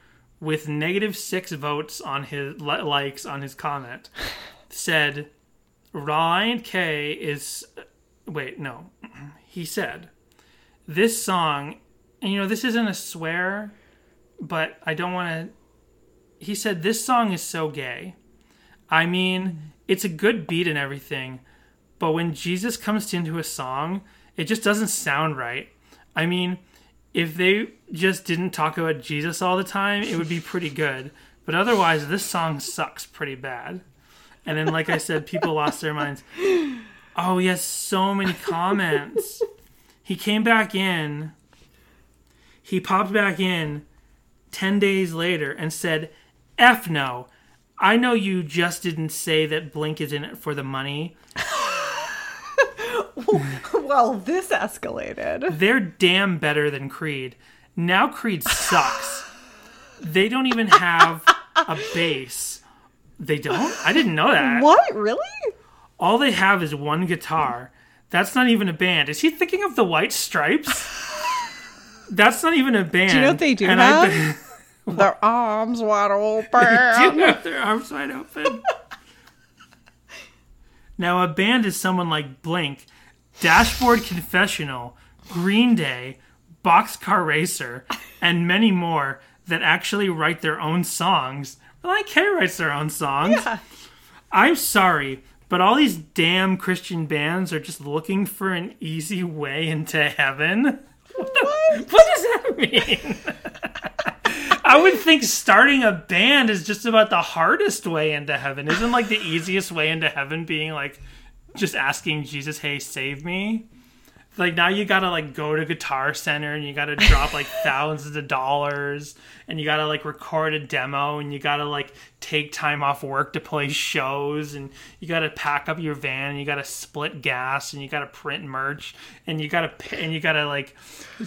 with negative six votes on his likes on his comment, said Ryan K is. Wait, no. He said, This song, and you know, this isn't a swear, but I don't want to. He said, This song is so gay. I mean, it's a good beat and everything, but when Jesus comes into a song, it just doesn't sound right. I mean, if they just didn't talk about Jesus all the time, it would be pretty good. But otherwise, this song sucks pretty bad. And then, like I said, people lost their minds. Oh, he has so many comments. He came back in. He popped back in 10 days later and said, F no. I know you just didn't say that Blink is in it for the money. Well, this escalated. They're damn better than Creed. Now Creed sucks. they don't even have a bass. They don't? I didn't know that. What? Really? All they have is one guitar. That's not even a band. Is he thinking of the White Stripes? That's not even a band. you know what they do And have? Their arms wide do open. have their arms wide open. now, a band is someone like Blink, Dashboard Confessional, Green Day, Boxcar Racer, and many more that actually write their own songs. Like K writes their own songs. Yeah. I'm sorry, but all these damn Christian bands are just looking for an easy way into heaven. What, the- what does that mean? I would think starting a band is just about the hardest way into heaven. Isn't like the easiest way into heaven being like just asking Jesus, "Hey, save me"? Like now you gotta like go to Guitar Center and you gotta drop like thousands of dollars and you gotta like record a demo and you gotta like take time off work to play shows and you gotta pack up your van and you gotta split gas and you gotta print merch and you gotta and you gotta like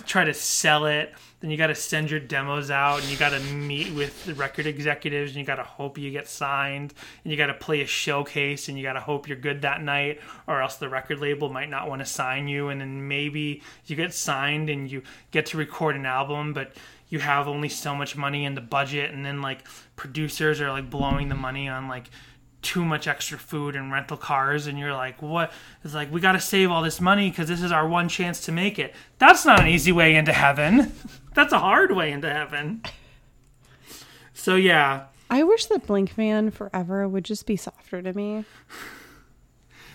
try to sell it then you got to send your demos out and you got to meet with the record executives and you got to hope you get signed and you got to play a showcase and you got to hope you're good that night or else the record label might not want to sign you and then maybe you get signed and you get to record an album but you have only so much money in the budget and then like producers are like blowing the money on like too much extra food and rental cars and you're like what? It's like we got to save all this money because this is our one chance to make it. That's not an easy way into heaven. That's a hard way into heaven. So yeah. I wish that Blink Man Forever would just be softer to me.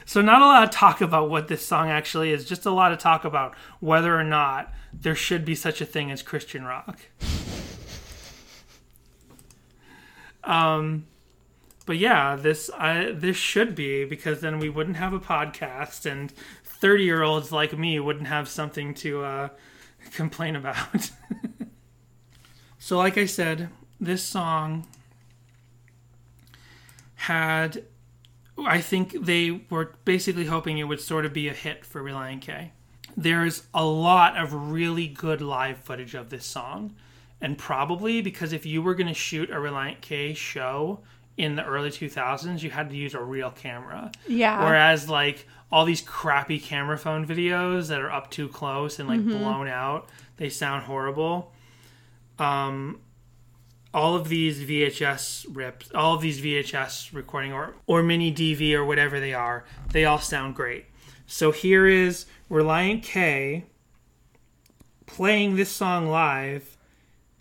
so not a lot of talk about what this song actually is just a lot of talk about whether or not there should be such a thing as christian rock. Um but yeah this I, this should be because then we wouldn't have a podcast and 30 year olds like me wouldn't have something to uh, complain about so like i said this song had I think they were basically hoping it would sort of be a hit for Relient K. There's a lot of really good live footage of this song. And probably because if you were going to shoot a Relient K show in the early 2000s, you had to use a real camera. Yeah. Whereas, like, all these crappy camera phone videos that are up too close and, like, blown out, they sound horrible. Um, all of these VHS rips, all of these VHS recording or or mini DV or whatever they are, they all sound great. So here is Relient K playing this song live.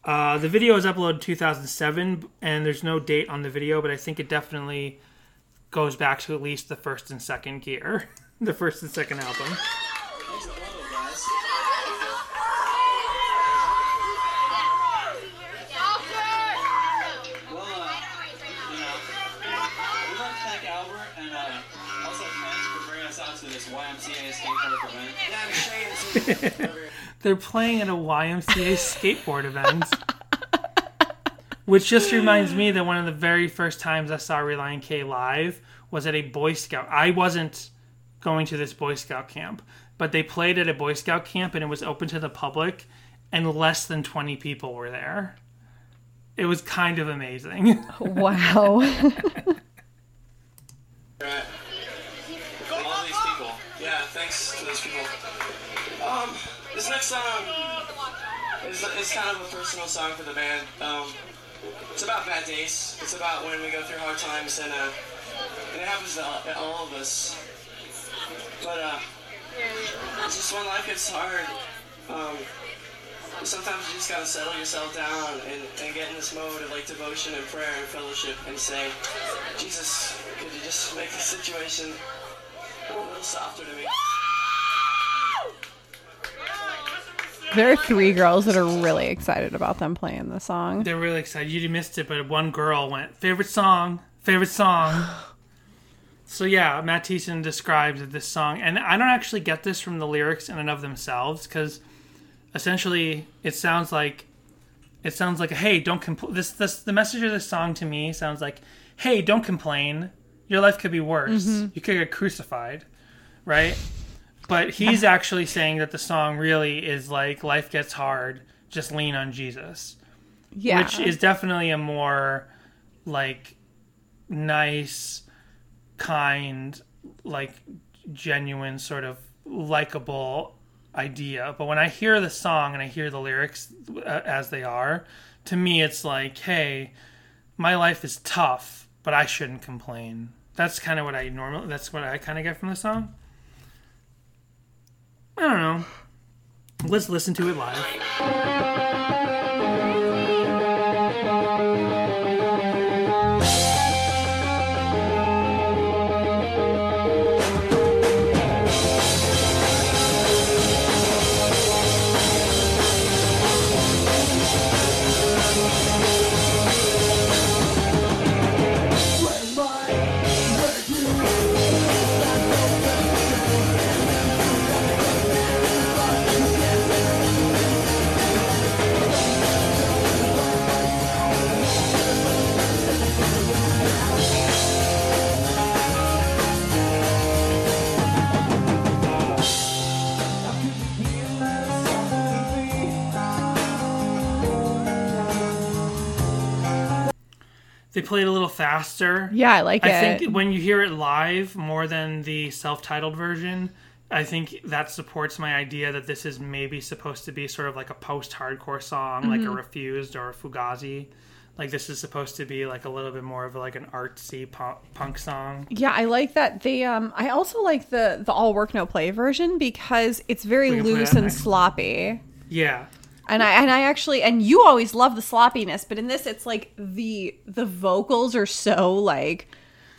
Uh, the video was uploaded in 2007, and there's no date on the video, but I think it definitely goes back to at least the first and second gear, the first and second album. Uh, know, we'd like to thank Albert and also Ken for bringing us out to this YMCA skateboard event. They're playing at a YMCA skateboard event. Which just reminds me that one of the very first times I saw Relient K live was at a Boy Scout. I wasn't going to this Boy Scout camp, but they played at a Boy Scout camp and it was open to the public, and less than 20 people were there. It was kind of amazing. Wow. Right. All these people. Yeah, thanks to those people. Um, this next song is, is kind of a personal song for the band. Um, it's about bad days. It's about when we go through hard times, and, uh, and it happens to all, all of us. But uh, it's just when life gets hard. Um, sometimes you just gotta settle yourself down and, and get in this mode of like devotion and prayer and fellowship and say, Jesus, could you just make the situation a little softer to me? There are three girls that are really excited about them playing the song. They're really excited. You missed it, but one girl went, favorite song, favorite song. so yeah, Matt Thiessen describes this song, and I don't actually get this from the lyrics in and of themselves, because essentially it sounds like it sounds like hey, don't compl- this this the message of this song to me sounds like hey, don't complain. Your life could be worse. Mm-hmm. You could get crucified, right? But he's actually saying that the song really is like life gets hard, just lean on Jesus. Yeah. which is definitely a more like nice kind like genuine sort of likable idea. But when i hear the song and i hear the lyrics uh, as they are to me it's like hey my life is tough but i shouldn't complain. That's kind of what i normally that's what i kind of get from the song i don't know. Let's listen to it live they played a little faster yeah, I like I it. I think when you hear it live more than the self-titled version, I think that supports my idea that this is maybe supposed to be sort of like a post-hardcore song, like a Refused or a Fugazi. Like this is supposed to be like a little bit more of like an artsy punk, punk song. Yeah, I like that. They um I also like the the all work no play version because it's very play loose and next. sloppy. Yeah, And I and I actually and you always love the sloppiness, but in this it's like the the vocals are so like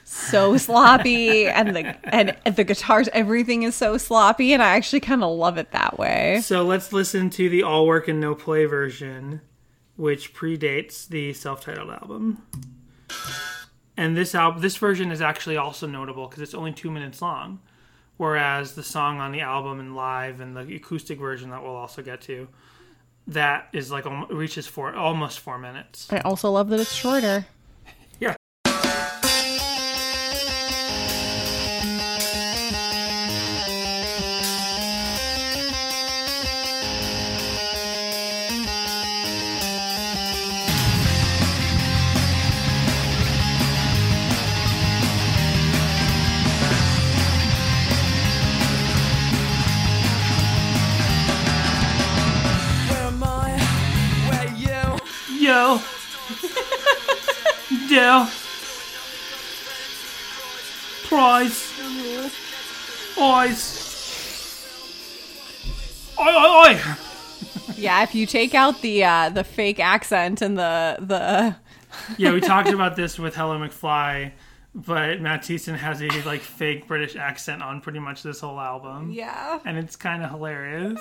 so sloppy and the and the guitars everything is so sloppy and I actually kind of love it that way. So let's listen to the all work and no play version, which predates the self-titled album. And this album, this version is actually also notable because it's only two minutes long, whereas the song on the album and live and the acoustic version that we'll also get to, that is like reaches for almost four minutes. I also love that it's shorter. Yo. Prize. Eyes. Oi, oi, oi. Yeah, if you take out the uh the fake accent and the the Yeah, we talked about this with Hello McFly, but Matt Thiessen has a like fake British accent on pretty much this whole album. yeah. and it's kind of hilarious.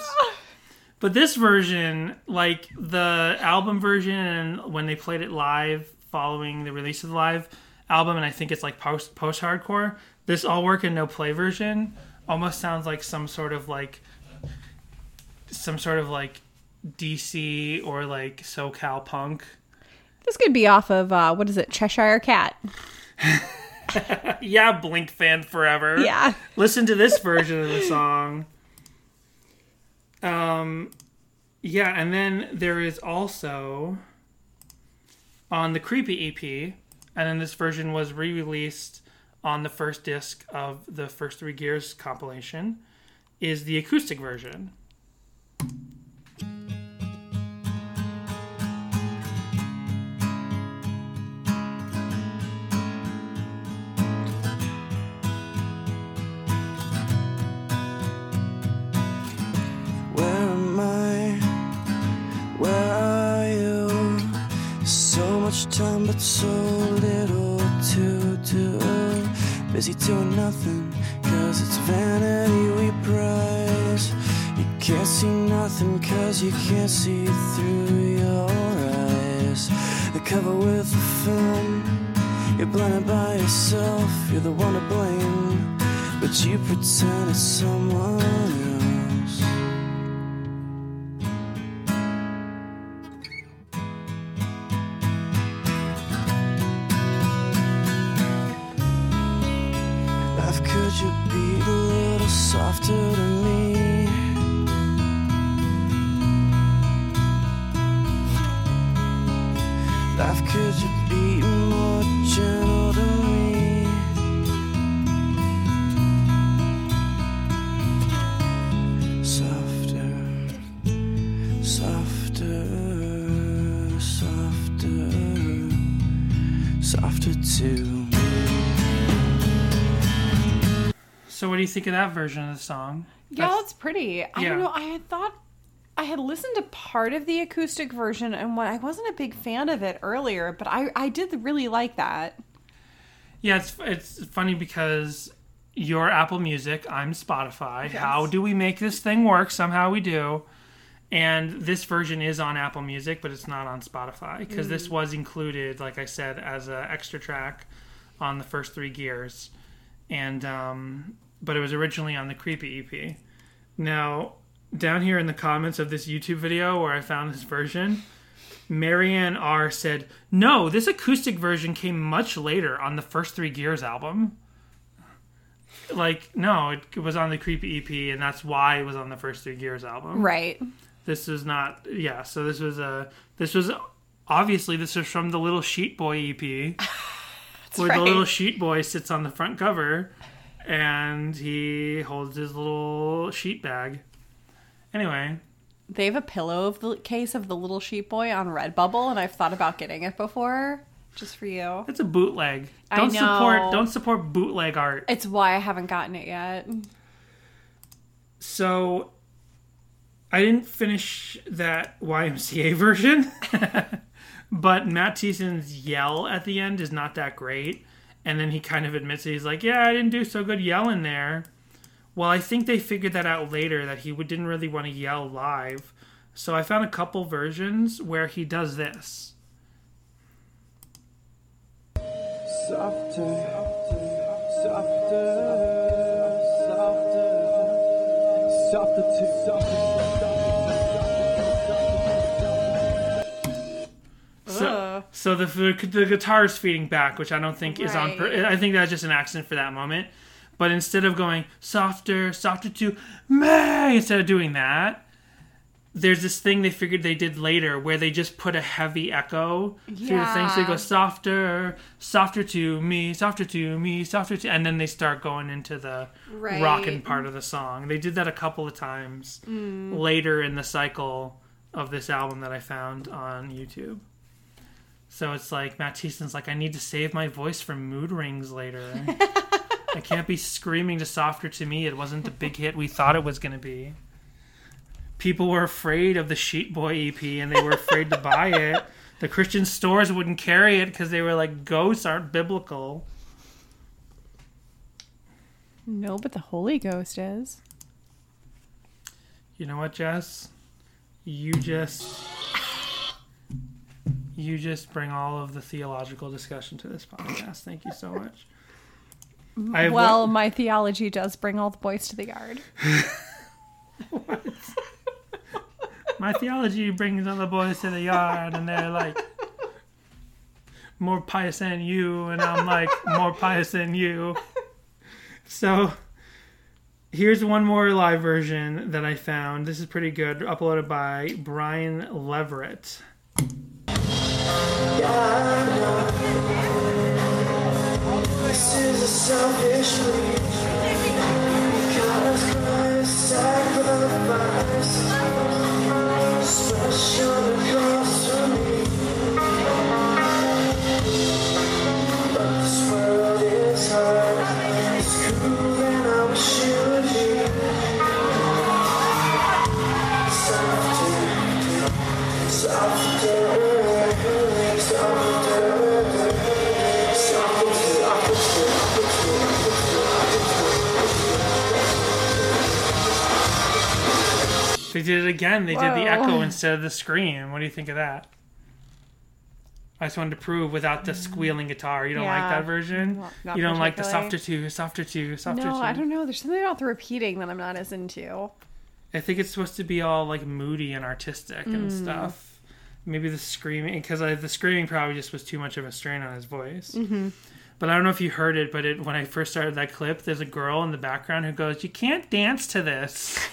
But this version, like the album version, and when they played it live following the release of the live album, and I think it's like post post hardcore. This all work and no play version almost sounds like some sort of like some sort of like DC or like SoCal punk. This could be off of uh what is it? Cheshire Cat. Yeah, Blink fan forever. Yeah. listen to this version of the song. Um, yeah, and then there is also on the Creepy EP, and then this version was re-released on the first disc of the First Three Gears compilation, is the acoustic version. So little to do. Busy doing nothing, cause it's vanity we prize. You can't see nothing, cause you can't see through your eyes. The cover with the film, you're blinded by yourself, you're the one to blame. But you pretend it's someone So, what do you think of that version of the song? Yeah, That's- that's pretty. I yeah. don't know. I had thought I had listened to part of the acoustic version and what I wasn't a big fan of it earlier, but I I did really like that. Yeah, it's it's funny because you're Apple Music, I'm Spotify. How do we make this thing work? Somehow we do. And this version is on Apple Music, but it's not on Spotify because this was included, like I said, as an extra track on the first three gears, and um, but it was originally on the Creepy EP. Now, down here in the comments of this YouTube video where I found this version, Marianne R said, "No, this acoustic version came much later on the first Three Gears album." Like, no, it was on the Creepy EP, and that's why it was on the first Three Gears album. Right. This is not, yeah. So this was a, this was obviously this was from the Little Sheet Boy EP, where right. the little sheet boy sits on the front cover, and he holds his little sheet bag. Anyway, They have a pillow of the case of the little sheep boy on Redbubble, and I've thought about getting it before, just for you. it's a bootleg. I Don't know. support don't support bootleg art. It's why I haven't gotten it yet. So I didn't finish that YMCA version, but Matt Thiessen's yell at the end is not that great. And then he kind of admits it. He's like, "Yeah, I didn't do so good yelling there." Well, I think they figured that out later that he didn't really want to yell live. So I found a couple versions where he does this. Softer, softer, softer, So, the, the guitar is feeding back, which I don't think is on. Per- I think that's just an accident for that moment. But instead of going softer, softer to May, instead of doing that, there's this thing they figured they did later where they just put a heavy echo through the thing. So they go softer, softer to me, softer to me, softer to, and then they start going into the Right. rockin' part of the song. They did that a couple of times Mm. later in the cycle of this album that I found on YouTube. So it's like Matt Thiessen's like, I need to save my voice for mood rings later. I can't be screaming to softer to me. It wasn't the big hit we thought it was going to be. People were afraid of the Sheet Boy EP and they were afraid to buy it. The Christian stores wouldn't carry it because they were like, ghosts aren't biblical. No, but the Holy Ghost is. You know what, Jess? You just you just bring all of the theological discussion to this podcast. Thank you so much. Well, one- my theology does bring all the boys to the yard. my theology brings all the boys to the yard, and they're like more pious than you, and I'm like more pious than you. So here's one more live version that I found. This is pretty good, uploaded by Brian Leverett. Because Christ sacrificed. Special They did it again. They did the echo instead of the scream. What do you think of that? I just wanted to prove without the squealing guitar. You don't like that version? Not- you don't like the softer two, softer two, softer No, two. I don't know. There's something about the repeating that I'm not as into. I think it's supposed to be all like moody and artistic Hmm. and stuff. Maybe the screaming, because the screaming probably just was too much of a strain on his voice. Mm-hmm. But I don't know if you heard it, but it, when I first started that clip, there's a girl in the background who goes, "You can't dance to this."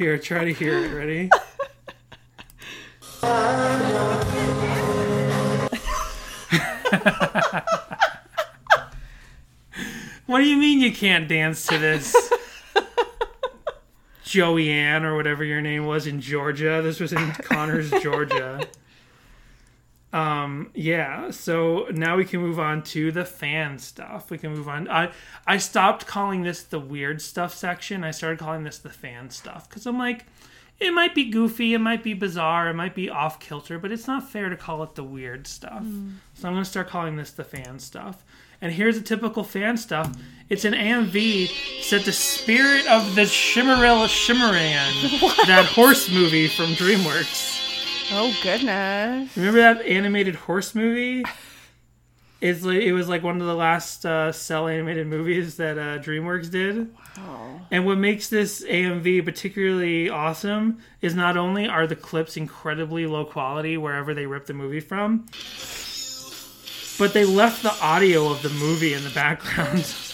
Here, try to hear it. Ready? what do you mean you can't dance to this? Joey Ann or whatever your name was in Georgia. This was in Conyers, Georgia. Um, yeah, so now we can move on to the fan stuff. We can move on. I I stopped calling this the weird stuff section. I started calling this the fan stuff because I'm like, it might be goofy, it might be bizarre, it might be off kilter, but it's not fair to call it the weird stuff. So I'm gonna start calling this the fan stuff. And here's a typical fan stuff. It's an AMV set the spirit of the Shimmerilla Shimmeran, that horse movie from DreamWorks. Oh goodness. Remember that animated horse movie? It's like, it was like one of the last uh, cell animated movies that uh, DreamWorks did. Wow! And what makes this AMV particularly awesome is not only are the clips incredibly low quality wherever they rip the movie from, but they left the audio of the movie in the background.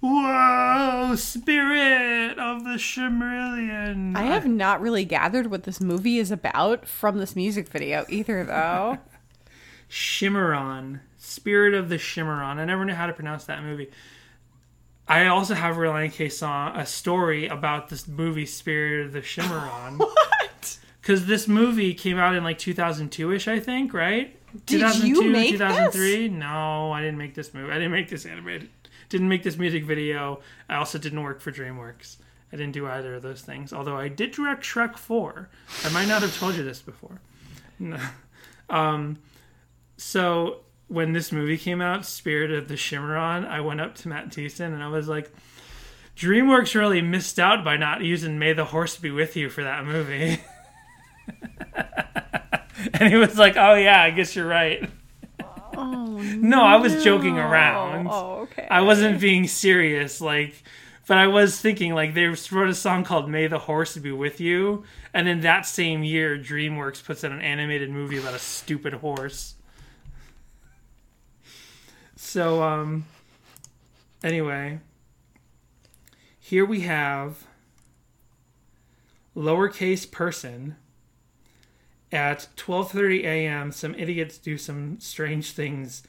Whoa, spirit of the Shimmerillion. I have not really gathered what this movie is about from this music video either, though. Shimmeron, Spirit of the Shimmeron. I never knew how to pronounce that movie. I also have a Relient K song, a story about this movie, Spirit of the Shimmeron. what? Because this movie came out in like 2002 ish, I think, right? Did you make 2003? No, I didn't make this movie. I didn't make this animated. Didn't make this music video. I also didn't work for DreamWorks. I didn't do either of those things. Although I did direct Shrek 4. I might not have told you this before. No. Um, so when this movie came out, Spirit of the Shimmeron, I went up to Matt Thiessen and I was like, DreamWorks really missed out by not using May the Horse Be With You for that movie. and he was like, oh yeah, I guess you're right. Oh, No, I was joking around. Oh, okay. I wasn't being serious, like, but I was thinking like they wrote a song called "May the Horse Be With You," and in that same year, DreamWorks puts out an animated movie about a stupid horse. So, um, anyway, here we have lowercase person at 12:30 a.m. some idiots do some strange things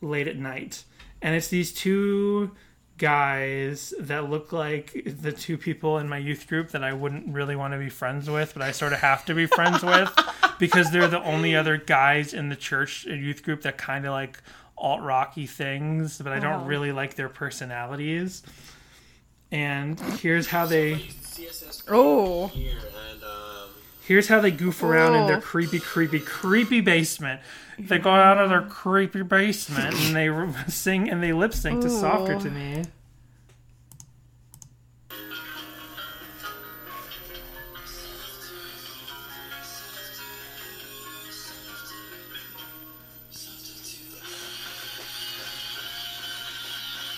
late at night. And it's these two guys that look like the two people in my youth group that I wouldn't really want to be friends with, but I sort of have to be friends with because they're the only other guys in the church uh, youth group that kind of like alt rocky things, but I don't Wow. really like their personalities. And here's how they CSS Oh. Here's how they goof around in their Oh. creepy, creepy, creepy basement. They go out of their creepy basement and they sing and they lip sync to "Softer to Me."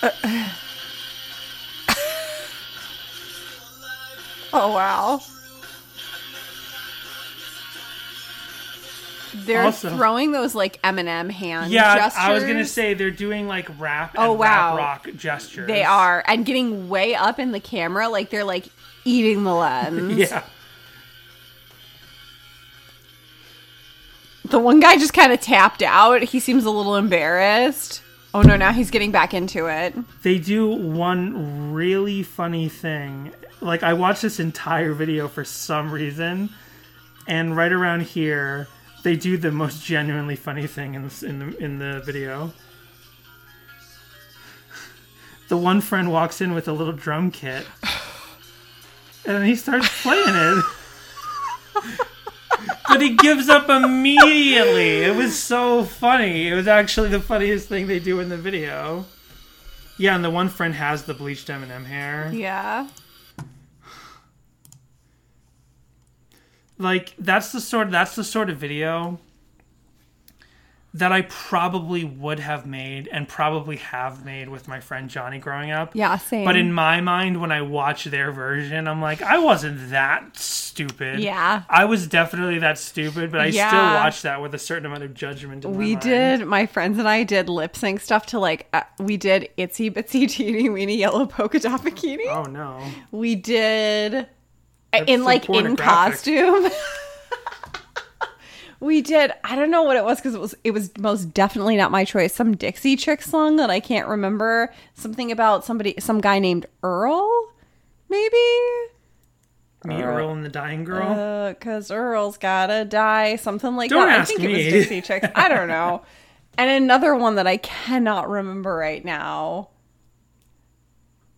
Oh wow. They're Also- throwing those like Eminem hand Yeah, gestures. I was gonna say they're doing like rap Oh, wow. rap rock gestures. they are and getting way up in the camera like they're like eating the lens. Yeah, The one guy just kind of tapped out. He seems a little embarrassed. Oh no, now he's getting back into it. they do one really funny thing. Like I watched this entire video for some reason, and right around here, they do the most genuinely funny thing in this, in the in the video. The one friend walks in with a little drum kit, and he starts playing it. But he gives up immediately. It was so funny. It was actually the funniest thing they do in the video. Yeah, and the one friend has the bleached M&M hair. Yeah. Like that's the sort that's the sort of video that I probably would have made and probably have made with my friend Johnny growing up. Yeah, same. But in my mind when I watch their version, I'm like, I wasn't that stupid. Yeah. I was definitely that stupid, but I still watch that with a certain amount of judgment we mind. did my friends and I did lip sync stuff to like uh, we did itsy bitsy teeny weeny yellow polka dot bikini. Oh no. We did That's in so like in costume. we did. I don't know what it was because it was it was most definitely not my choice. Some Dixie Chick song that I can't remember. Something about somebody, some guy named Earl, maybe. Me, Earl and the Dying Girl. Uh, cause Earl's gotta die, something like Don't that. I think it was. Dixie Chicks. I don't know. And another one that I cannot remember right now.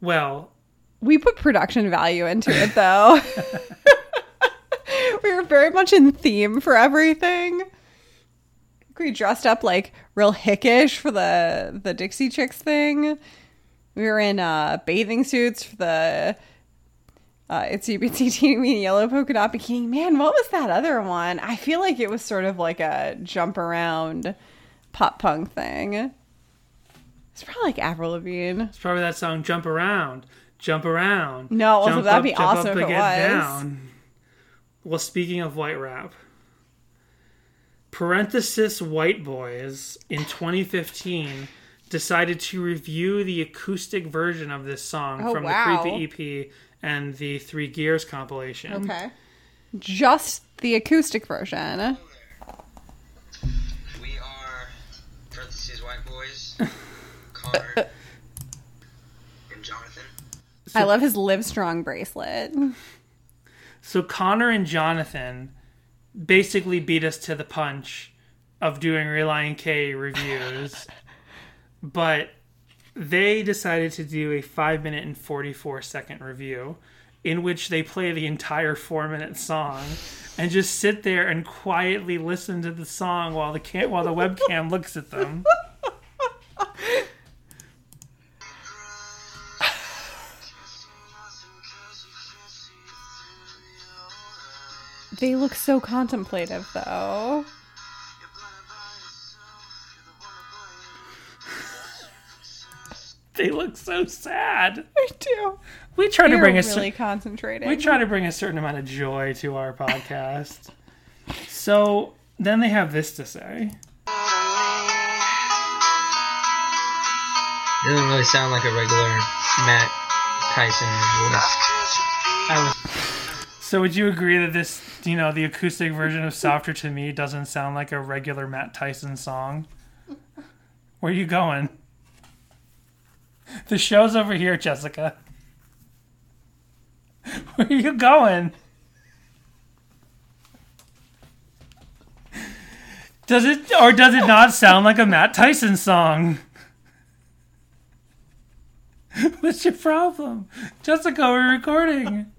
well, We put production value into it though. we were very much in theme for everything. We dressed up like real hickish for the the Dixie Chicks thing. We were in uh, bathing suits for the uh, Itsy Bitsy Teeny Weeny Yellow Polka Dot Bikini. Man, what was that other one? I feel like it was sort of like a jump around pop punk thing. It's probably like Avril Lavigne. it's probably that song "Jump Around." Jump around. No, it wasn't. That'd up, be jump awesome up if and it get was. down. Well, speaking of white rap, parenthesis white boys in 2015 decided to review the acoustic version of this song Oh, from wow. the Creepy EP and the Three Gears compilation. Okay. Just the acoustic version. We are parentheses white boys, Connor and Jonathan. I love his Live Strong bracelet. So Connor and Jonathan basically beat us to the punch of doing Relient K reviews, but they decided to do a five minute and forty four second review in which they play the entire four minute song and just sit there and quietly listen to the song while the cam- while the webcam looks at them. They look so contemplative, though. They look so sad. I do. We try to They're bring a really cer- concentrating. we try to bring a certain amount of joy to our podcast. so then they have this to say. It doesn't really sound like a regular Matt Thiessen voice. I was So would you agree that this, you know, the acoustic version of "Softer to Me" doesn't sound like a regular Matt Thiessen song? Where are you going? The show's over here, Jessica. Where are you going? Does it or does it not sound like a Matt Thiessen song? What's your problem? Jessica, we're recording.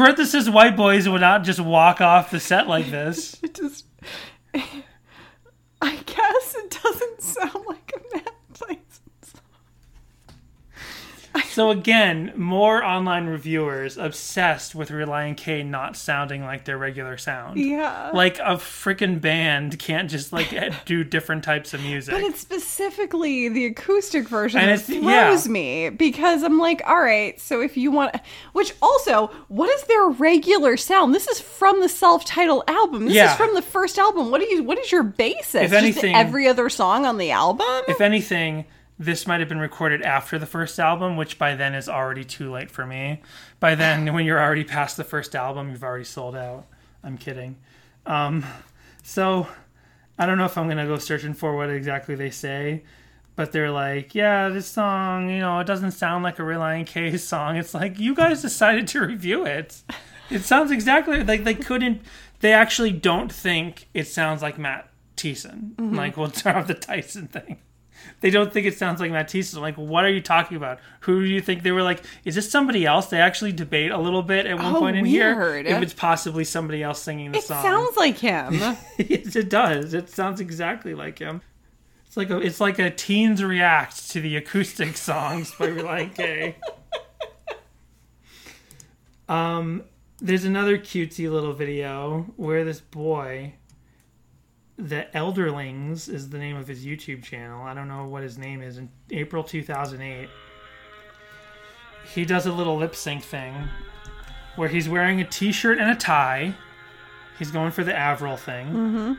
Parenthesis white boys would not just walk off the set like this. It just. I guess it doesn't sound like a song. So again, more online reviewers obsessed with Relient K not sounding like their regular sound. Yeah. Like a freaking band can't just like do different types of music. But it's specifically the acoustic version And that throws yeah. me because I'm like, all right, so if you want, which also, what is their regular sound? This is from the self-titled album. This Yeah. is from the first album. What do you? What is your basis? If Just anything- every other song on the album. if anything, this might have been recorded after the first album, which by then is already too late for me. By then, when you're already past the first album, you've already sold out. I'm kidding. Um, so I don't know if I'm gonna go searching for what exactly they say, but they're like, "Yeah, this song, you know, it doesn't sound like a Relient K song." It's like you guys decided to review it. It sounds exactly like they couldn't. They actually don't think it sounds like Matt Thiessen. Like we'll start off the Tyson thing they don't think it sounds like Matt Thiessen. I'm like, what are you talking about? Who do you think they were like? Is this somebody else? They actually debate a little bit at one Oh, point in here if it's possibly somebody else singing the it song. It sounds like him. yes, it does. It sounds exactly like him. It's like a it's like a teens react to the acoustic songs by Relient K. Um, there's another cutesy little video where this boy, the Elderlings is the name of his YouTube channel. I don't know what his name is. In April 2008, he does a little lip sync thing where he's wearing a t-shirt and a tie. He's going for the Avril thing. Mm-hmm.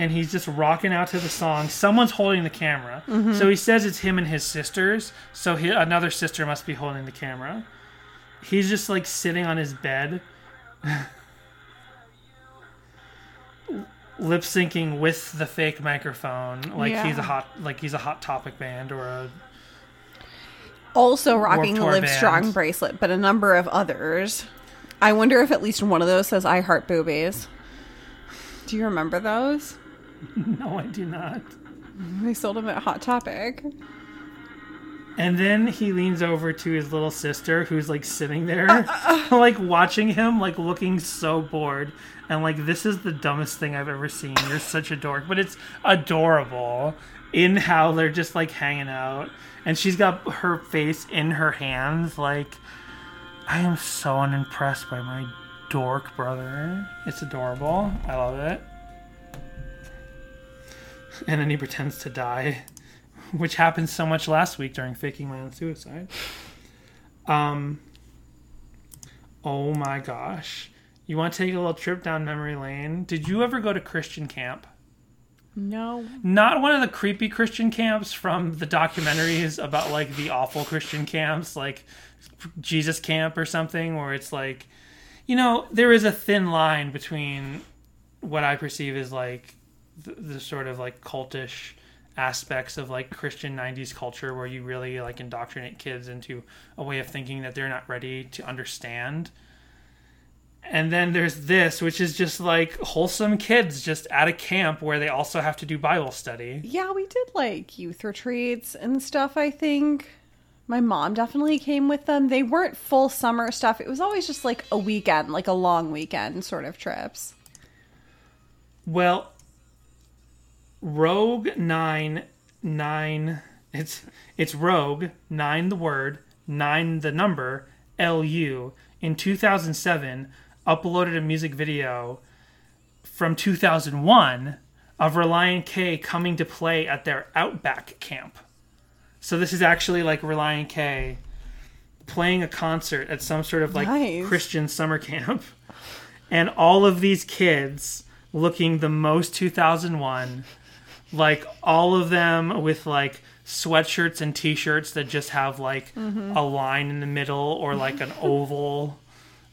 And he's just rocking out to the song. Someone's holding the camera. So he says it's him and his sisters. So he, another sister must be holding the camera. He's just like sitting on his bed, lip syncing with the fake microphone, like he's a hot, like he's a hot topic band or a also rocking the Live band. Strong bracelet, but a number of others. I wonder if at least one of those says "I heart boobies." Do you remember those? no, I do not. They sold them at Hot Topic. And then he leans over to his little sister who's like sitting there, uh, uh, uh. like watching him, like looking so bored. And like, this is the dumbest thing I've ever seen. You're such a dork. But it's adorable in how they're just like hanging out. And she's got her face in her hands. Like, I am so unimpressed by my dork brother. It's adorable. I love it. And then he pretends to die which happened so much last week during faking my own suicide. Um. Oh my gosh. You want to take a little trip down memory lane? Did you ever go to Christian camp? No. Not one of the creepy Christian camps from the documentaries about like the awful Christian camps, like Jesus Camp or something, where it's like, you know, there is a thin line between what I perceive as like the, the sort of like cultish aspects of like Christian 90s culture where you really like indoctrinate kids into a way of thinking that they're not ready to understand. And then there's this, which is just like wholesome kids just at a camp where they also have to do Bible study. Yeah, we did like youth retreats and stuff, I think. My mom definitely came with them. They weren't full summer stuff. It was always just like a weekend, like a long weekend sort of trips. Well, Rogue nine nine. It's it's Rogue nine the word nine the number L U in 2007 uploaded a music video from 2001 of Relient K coming to play at their Outback camp. So this is actually like Relient K playing a concert at some sort of like Nice. Christian summer camp. And all of these kids looking the most 2001 like all of them with like sweatshirts and t-shirts that just have like Mm-hmm. a line in the middle or like an oval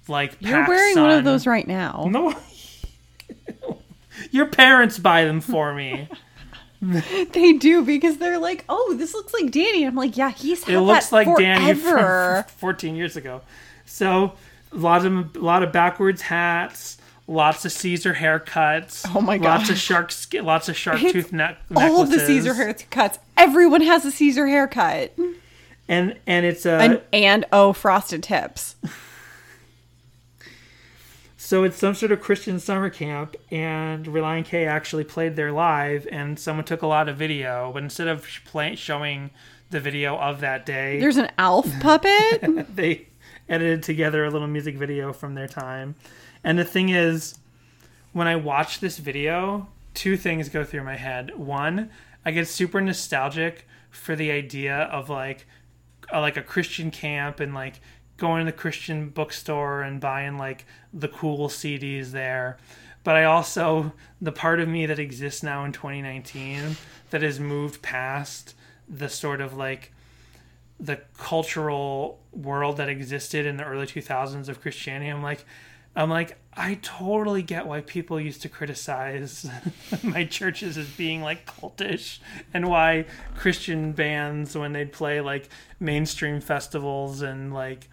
like You're wearing one of those right now. no your parents buy them for me They do because they're like, "Oh, this looks like Danny." I'm like, "Yeah, he's had it looks that like forever. danny from 14 years ago so a lot of a lot of backwards hats lots of caesar haircuts Oh my god! lots of shark sk- lots of shark It's tooth neck All of the Caesar haircuts. Everyone has a Caesar haircut, and and it's a and and oh, frosted tips. So it's some sort of Christian summer camp, and Relient K actually played there live, and someone took a lot of video, but instead of play- showing the video of that day, There's an elf puppet. they edited together a little music video from their time. And the thing is, when I watch this video, two things go through my head. One, I get super nostalgic for the idea of like a, like a Christian camp and like going to the Christian bookstore and buying like the cool CDs there. But I also the part of me that exists now in 2019 that has moved past the sort of like the cultural world that existed in the early 2000s of Christianity. I'm like, I'm like, I totally get why people used to criticize my churches as being like cultish, and why Christian bands when they'd play like mainstream festivals and like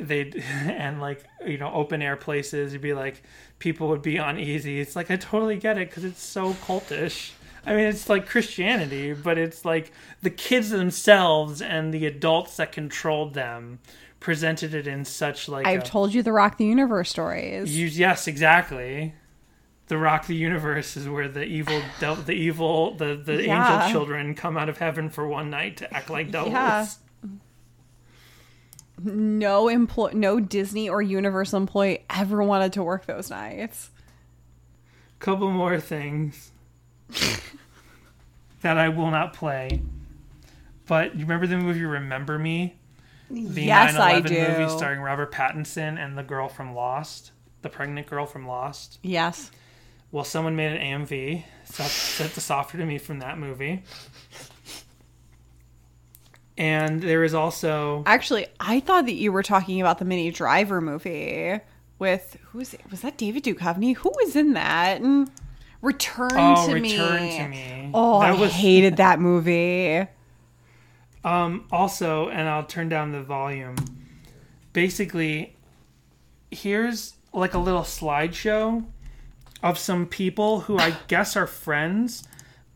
they'd and like you know open air places, you'd be like people would be uneasy. It's like I totally get it because it's so cultish. I mean, it's like Christianity, but it's like the kids themselves and the adults that controlled them presented it in such like I've a- told you the Rock the Universe stories. you, yes, exactly. The rock, the universe, is where the evil, del- the evil, the the Yeah. angel children come out of heaven for one night to act like devils. Yeah. No employ, no Disney or Universal employee ever wanted to work those nights. Couple more things that I will not play. But you remember the movie Remember Me? The yes, I 9/11 do. movie starring Robert Pattinson and the girl from Lost, the pregnant girl from Lost. Yes. Well, someone made an AMV, set, set the software to me from that movie. And there is also Actually, I thought that you were talking about the Minnie Driver movie with who's it? Was that David Duchovny? Who was in that? Return oh, to Return Me. to Me. Oh, that I hated that movie. Um, also, and I'll turn down the volume. Basically, here's like a little slideshow of some people who I guess are friends,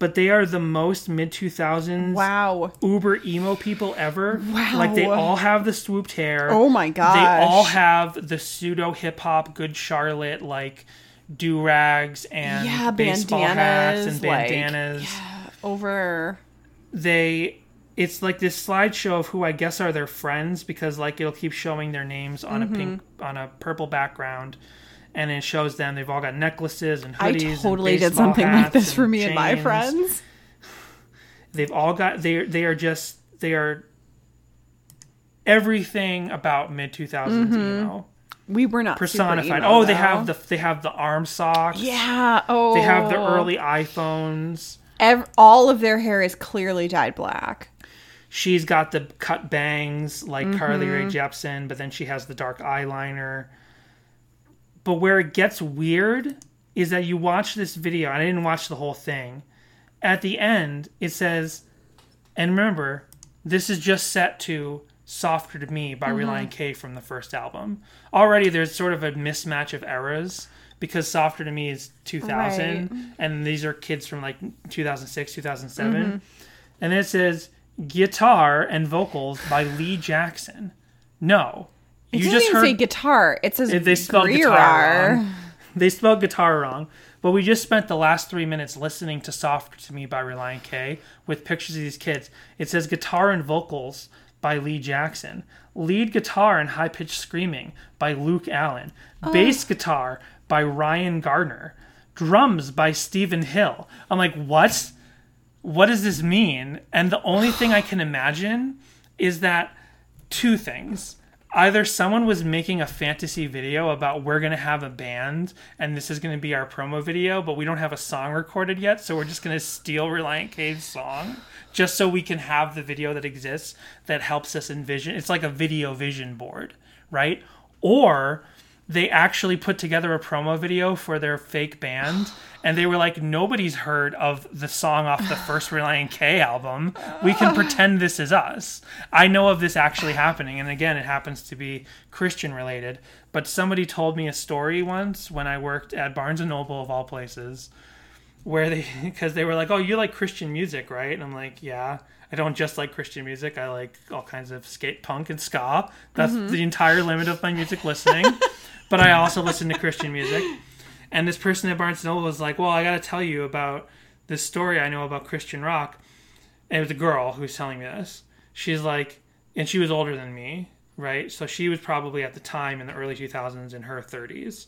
but they are the most mid 2000s Wow. uber emo people ever. Wow. Like they all have the swooped hair. Oh my gosh. They all have the pseudo hip hop Good Charlotte like do rags and Yeah, baseball hats and bandanas, like- bandanas Over. they it's like this slideshow of who I guess are their friends because like it'll keep showing their names on Mm-hmm. a pink on a purple background and it shows them they've all got necklaces and hoodies. I totally did something like this for me and my friends. they've all got they they are just they are everything about mid 2000s Mm-hmm. emo We were not personified. emo, oh, they though. have the they have the arm socks. yeah. Oh, They have the early iPhones. Ev- all of their hair is clearly dyed black. She's got the cut bangs like Carly Rae Mm-hmm. Jepsen, but then she has the dark eyeliner. But where it gets weird is that you watch this video. I didn't watch the whole thing. At the end, it says, and remember, this is just set to Softer to Me by Mm-hmm. Relient K from the first album. Already there's sort of a mismatch of eras because Softer to Me is 2000 Right. and these are kids from like 2006, 2007. Mm-hmm. And then it says guitar and vocals by Lee Jackson. No. It You doesn't just heard say guitar. It says they spelled Greer. guitar wrong. They spelled guitar wrong. But we just spent the last three minutes listening to "Soft to Me by Relient K with pictures of these kids. It says guitar and vocals by Lee Jackson. Lead guitar and high pitched screaming by Luke Allen. Oh. Bass guitar by Ryan Gardner. Drums by Stephen Hill. I'm like, what? What does this mean? And the only thing I can imagine is that two things. Either someone was making a fantasy video about we're going to have a band and this is going to be our promo video, but we don't have a song recorded yet, so we're just going to steal Relient K's song just so we can have the video that exists that helps us envision. It's like a video vision board, right? Or they actually put together a promo video for their fake band and they were like nobody's heard of the song off the first Relient K album. We can pretend this is us. I know of this actually happening and again it happens to be Christian related, but somebody told me a story once when I worked at Barnes and Noble of all places where they because they were like, "Oh, you like Christian music, right?" And I'm like, "Yeah." I don't just like Christian music. I like all kinds of skate punk and ska. That's mm-hmm. the entire limit of my music listening. but I also listen to Christian music. And this person at Barnes and Noble was like, "Well, I got to tell you about this story I know about Christian rock." And it was a girl who was telling me this. She's like, and she was older than me, right? So she was probably at the time in the early 2000s in her 30s.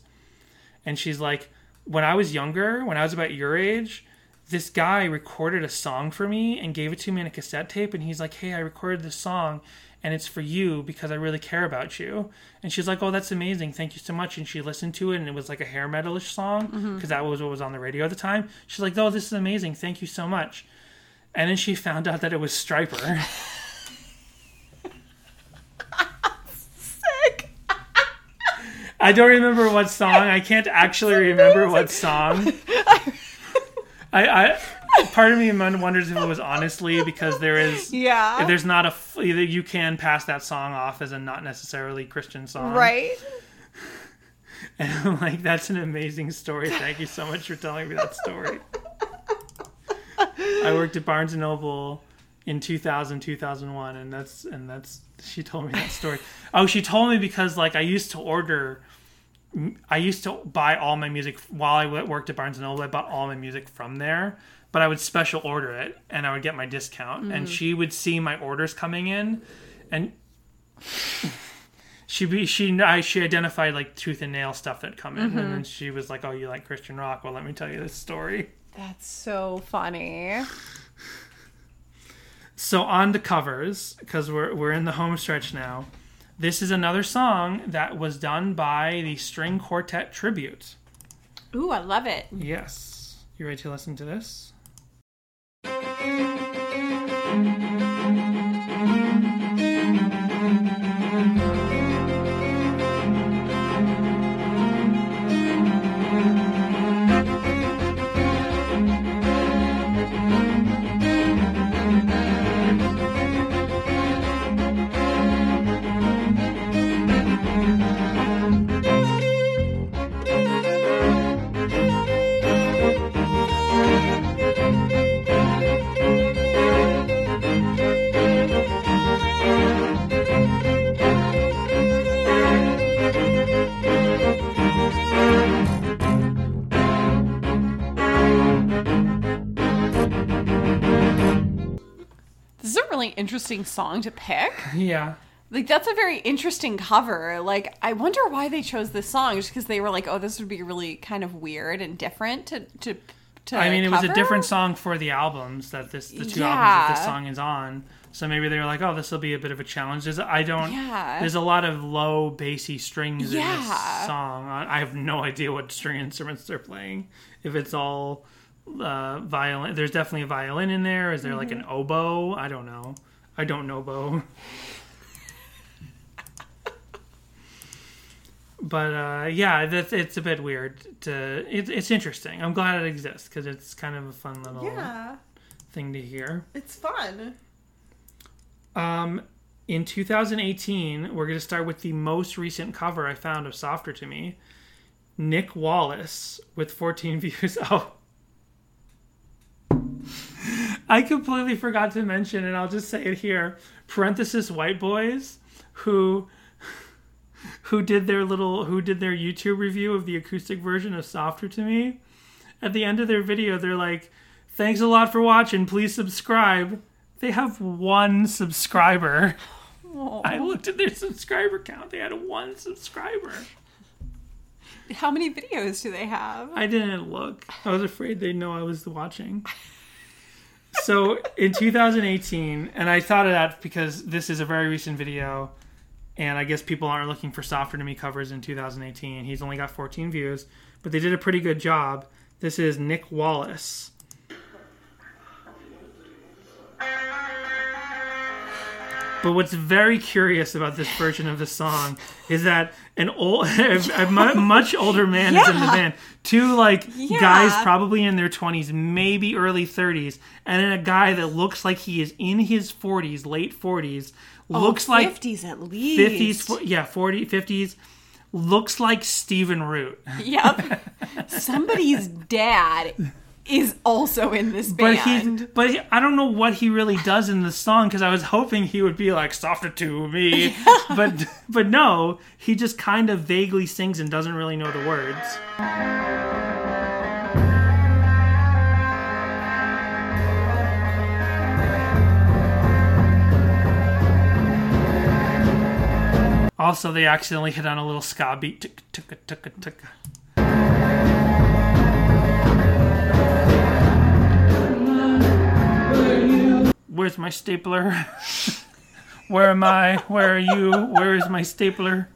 And she's like, when I was younger, when I was about your age, this guy recorded a song for me and gave it to me in a cassette tape. And he's like, hey, I recorded this song and it's for you because I really care about you. And she's like, oh, that's amazing. Thank you so much. And she listened to it and it was like a hair metalish song mm-hmm. because that was what was on the radio at the time. She's like, oh, this is amazing. Thank you so much. And then she found out that it was Stryper. Sick. I don't remember what song. I can't actually remember what song. I, I part of me wonders if it was honestly because there is Yeah. if there's not a either you can pass that song off as a not necessarily Christian song, right. And I'm like, that's an amazing story. Thank you so much for telling me that story. I worked at Barnes and Noble in 2000, 2001, and that's and that's she told me that story. Oh, she told me because like I used to order. I used to buy all my music while I worked at Barnes and Noble. I bought all my music from there, but I would special order it, and I would get my discount. And mm-hmm. she would see my orders coming in, and she be she I, she identified like tooth and nail stuff that come in, and mm-hmm. then she was like, "Oh, you like Christian rock? Well, let me tell you this story." That's so funny. So on the covers because we're we're in the home stretch now. This is another song that was done by the String Quartet Tribute. Ooh, I love it. Yes, you ready to listen to this? This interesting song to pick. Yeah. Like that's a very interesting cover. Like I wonder why they chose this song just because they were like, "Oh, this would be really kind of weird and different to to to." I mean, it was a different song for the albums that this the two Yeah. albums that this song is on. So maybe they were like, "Oh, this will be a bit of a challenge." There's, I don't. Yeah. There's a lot of low bassy strings in this song. I have no idea what string instruments they're playing. If it's all uh, violin, there's definitely a violin in there. Is there like an Mm-hmm. oboe? I don't know. I don't know Bo. but uh, yeah, that's it's a bit weird. To it's it's interesting. I'm glad it exists because it's kind of a fun little Yeah, thing to hear. it's fun. Um, in 2018, we're going to start with the most recent cover I found of Softer to Me. Nick Wallace with 14 views. Oh. I completely forgot to mention, and I'll just say it here. Parenthesis white boys who who did their little who did their YouTube review of the acoustic version of Softer to Me. At the end of their video, they're like, "Thanks a lot for watching. Please subscribe." They have one subscriber. I looked at their subscriber count. They had one subscriber. How many videos do they have? I didn't look. I was afraid they'd know I was watching. So in 2018, and I thought of that because this is a very recent video, and I guess people aren't looking for Softer to Me covers in 2018. He's only got 14 views, but they did a pretty good job. This is Nick Wallace. But what's very curious about this version of the song is that an old, a much older man is in the Yeah. band. Two like Yeah. guys, probably in their twenties, maybe early thirties, and then a guy that looks like he is in his forties, late forties, oh, looks like fifties at least. fifties, yeah, 40, 50s, looks like Stephen Root. Yep. Somebody's dad is also in this But band. he, but he, I don't know what he really does in the song because I was hoping he would be like softer to me, but but no, he just kind of vaguely sings and doesn't really know the words. Also, they accidentally hit on a little ska beat. Tuk, tuk, tuk, Where's my stapler? Where am I? Where are you? Where is my stapler?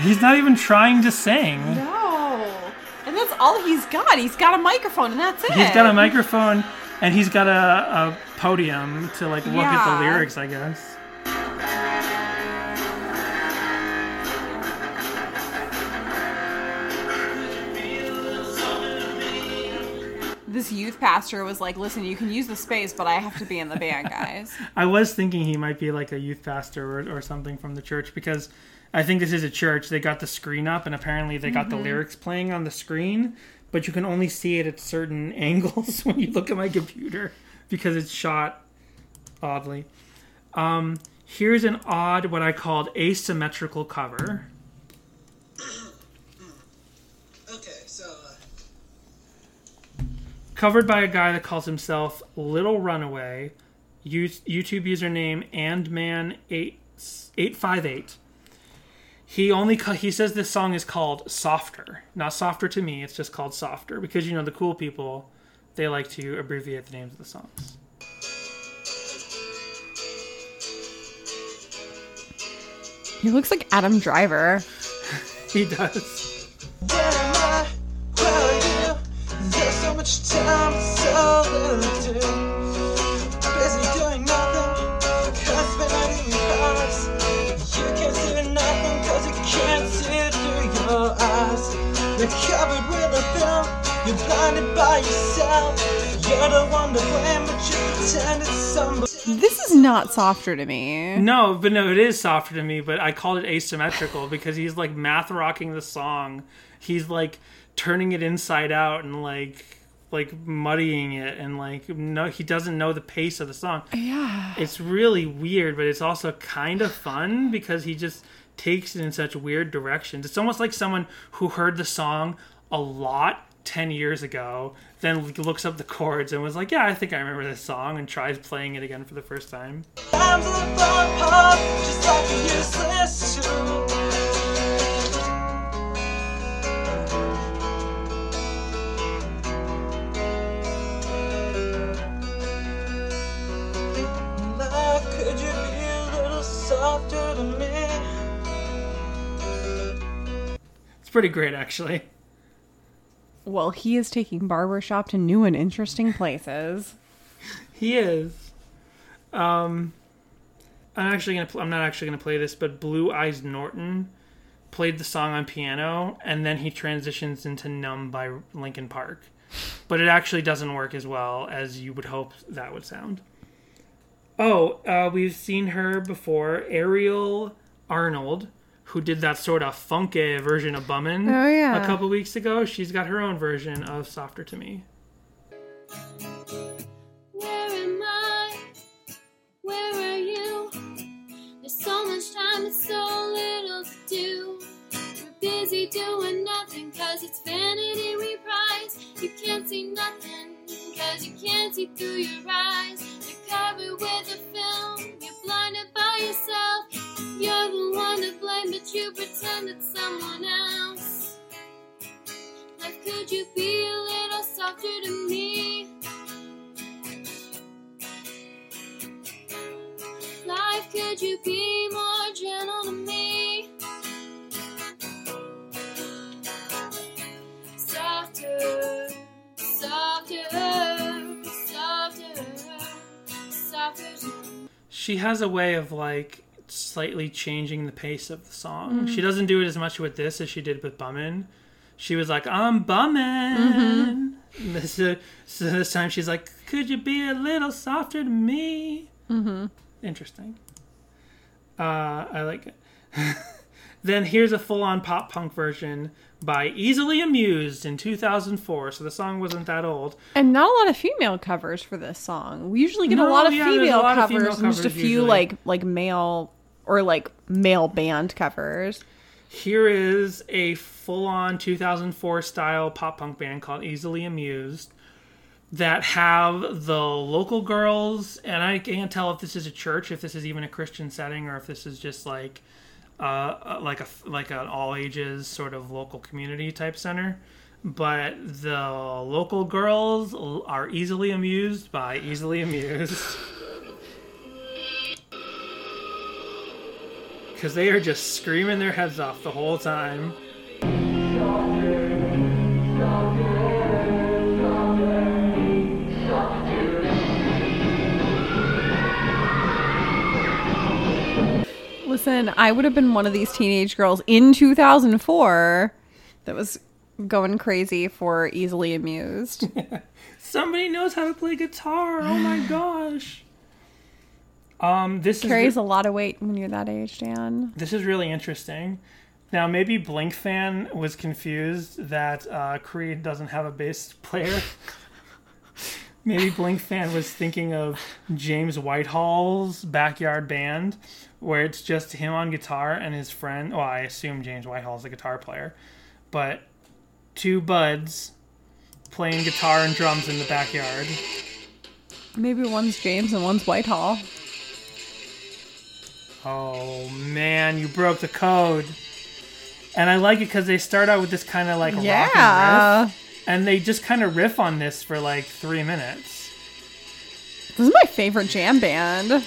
He's not even trying to sing. no. And that's all he's got. He's got a microphone and that's it. He's got a microphone and he's got a, a podium to like look at the lyrics, I guess. This youth pastor was like, listen, you can use the space, but I have to be in the band, guys. I was thinking he might be like a youth pastor or, or something from the church because I think this is a church. They got the screen up and apparently they got the lyrics playing on the screen, but you can only see it at certain angles when you look at my computer because it's shot oddly. Um, here's an odd, what I called asymmetrical cover. Okay, so uh, covered by a guy that calls himself Little Runaway, YouTube username andman858. He only ca- he says this song is called Softer, not Softer to me. It's just called Softer because you know the cool people they like to abbreviate the names of the songs. He looks like Adam Driver. He does. Much time, so little to do. Busy doing nothing, cause been at hearts. You can't see nothing, cause you can't see it through your eyes. You're covered with a film, you're blinded by yourself. You're the one to blame, but you pretend it's somebody. This is not softer to me. No, but no, it is softer to me. But I called it asymmetrical because he's like math rocking the song. He's like turning it inside out and like like muddying it and like no, he doesn't know the pace of the song. Yeah. It's really weird, but it's also kind of fun because he just takes it in such weird directions. It's almost like someone who heard the song a lot 10 years ago, then looks up the chords and was like, Yeah, I think I remember this song, and tries playing it again for the first time. It's pretty great, actually. Well, he is taking barbershop to new and interesting places. he is. Um, I'm actually gonna. Pl- I'm not actually gonna play this, but Blue Eyes Norton played the song on piano, and then he transitions into "Numb" by Linkin Park. But it actually doesn't work as well as you would hope that would sound. Oh, uh, we've seen her before, Ariel Arnold, who did that sort of funky version of "Bummin'" Oh, yeah. a couple weeks ago. She's got her own version of "Softer to Me." Where am I? Where are you? There's so much time and so little to do. We're busy doing nothing cause it's vanity we prize. You can't see nothing cause you can't see through your eyes. You're covered with a film, you're blinded by yourself. You're the one to blame, but you pretend it's someone else. Life, could you be a little softer to me? Life, could you be more gentle to me? Softer, softer, she has a way of like slightly changing the pace of the song. She doesn't do it as much with this as she did with Bummin'. She was like, "I'm bummin'." This, uh, so this time she's like, "Could you be a little softer to me?" Mm-hmm. Interesting. Uh, I like it. then here's a full-on pop punk version by Easily Amused in 2004. So the song wasn't that old. And not a lot of female covers for this song. We usually get a lot of yeah, female lot of covers female and just a few usually. like like male or like male band covers. Here is a full on 2004 style pop punk band called Easily Amused that have the local girls, and I can't tell if this is a church, if this is even a Christian setting, or if this is just like uh, uh, like a like an all ages sort of local community type center. But the local girls are easily amused by easily amused. Because they are just screaming their heads off the whole time. Listen, I would have been one of these teenage girls in 2004 that was going crazy for easily amused. Somebody knows how to play guitar. Oh my gosh. Um, this Carries is a lot of weight when you're that age, Dan. this is really interesting. Now, maybe Blink fan was confused that uh, Creed doesn't have a bass player. maybe Blink fan was thinking of James Whitehall's backyard band, where it's just him on guitar and his friend. Well, I assume James Whitehall's the guitar player, but two buds playing guitar and drums in the backyard. Maybe one's James and one's Whitehall. Oh man, you broke the code. And I like it because they start out with this kind of like Yeah. rockin' riff, and they just kind of riff on this for like three minutes. This is my favorite jam band.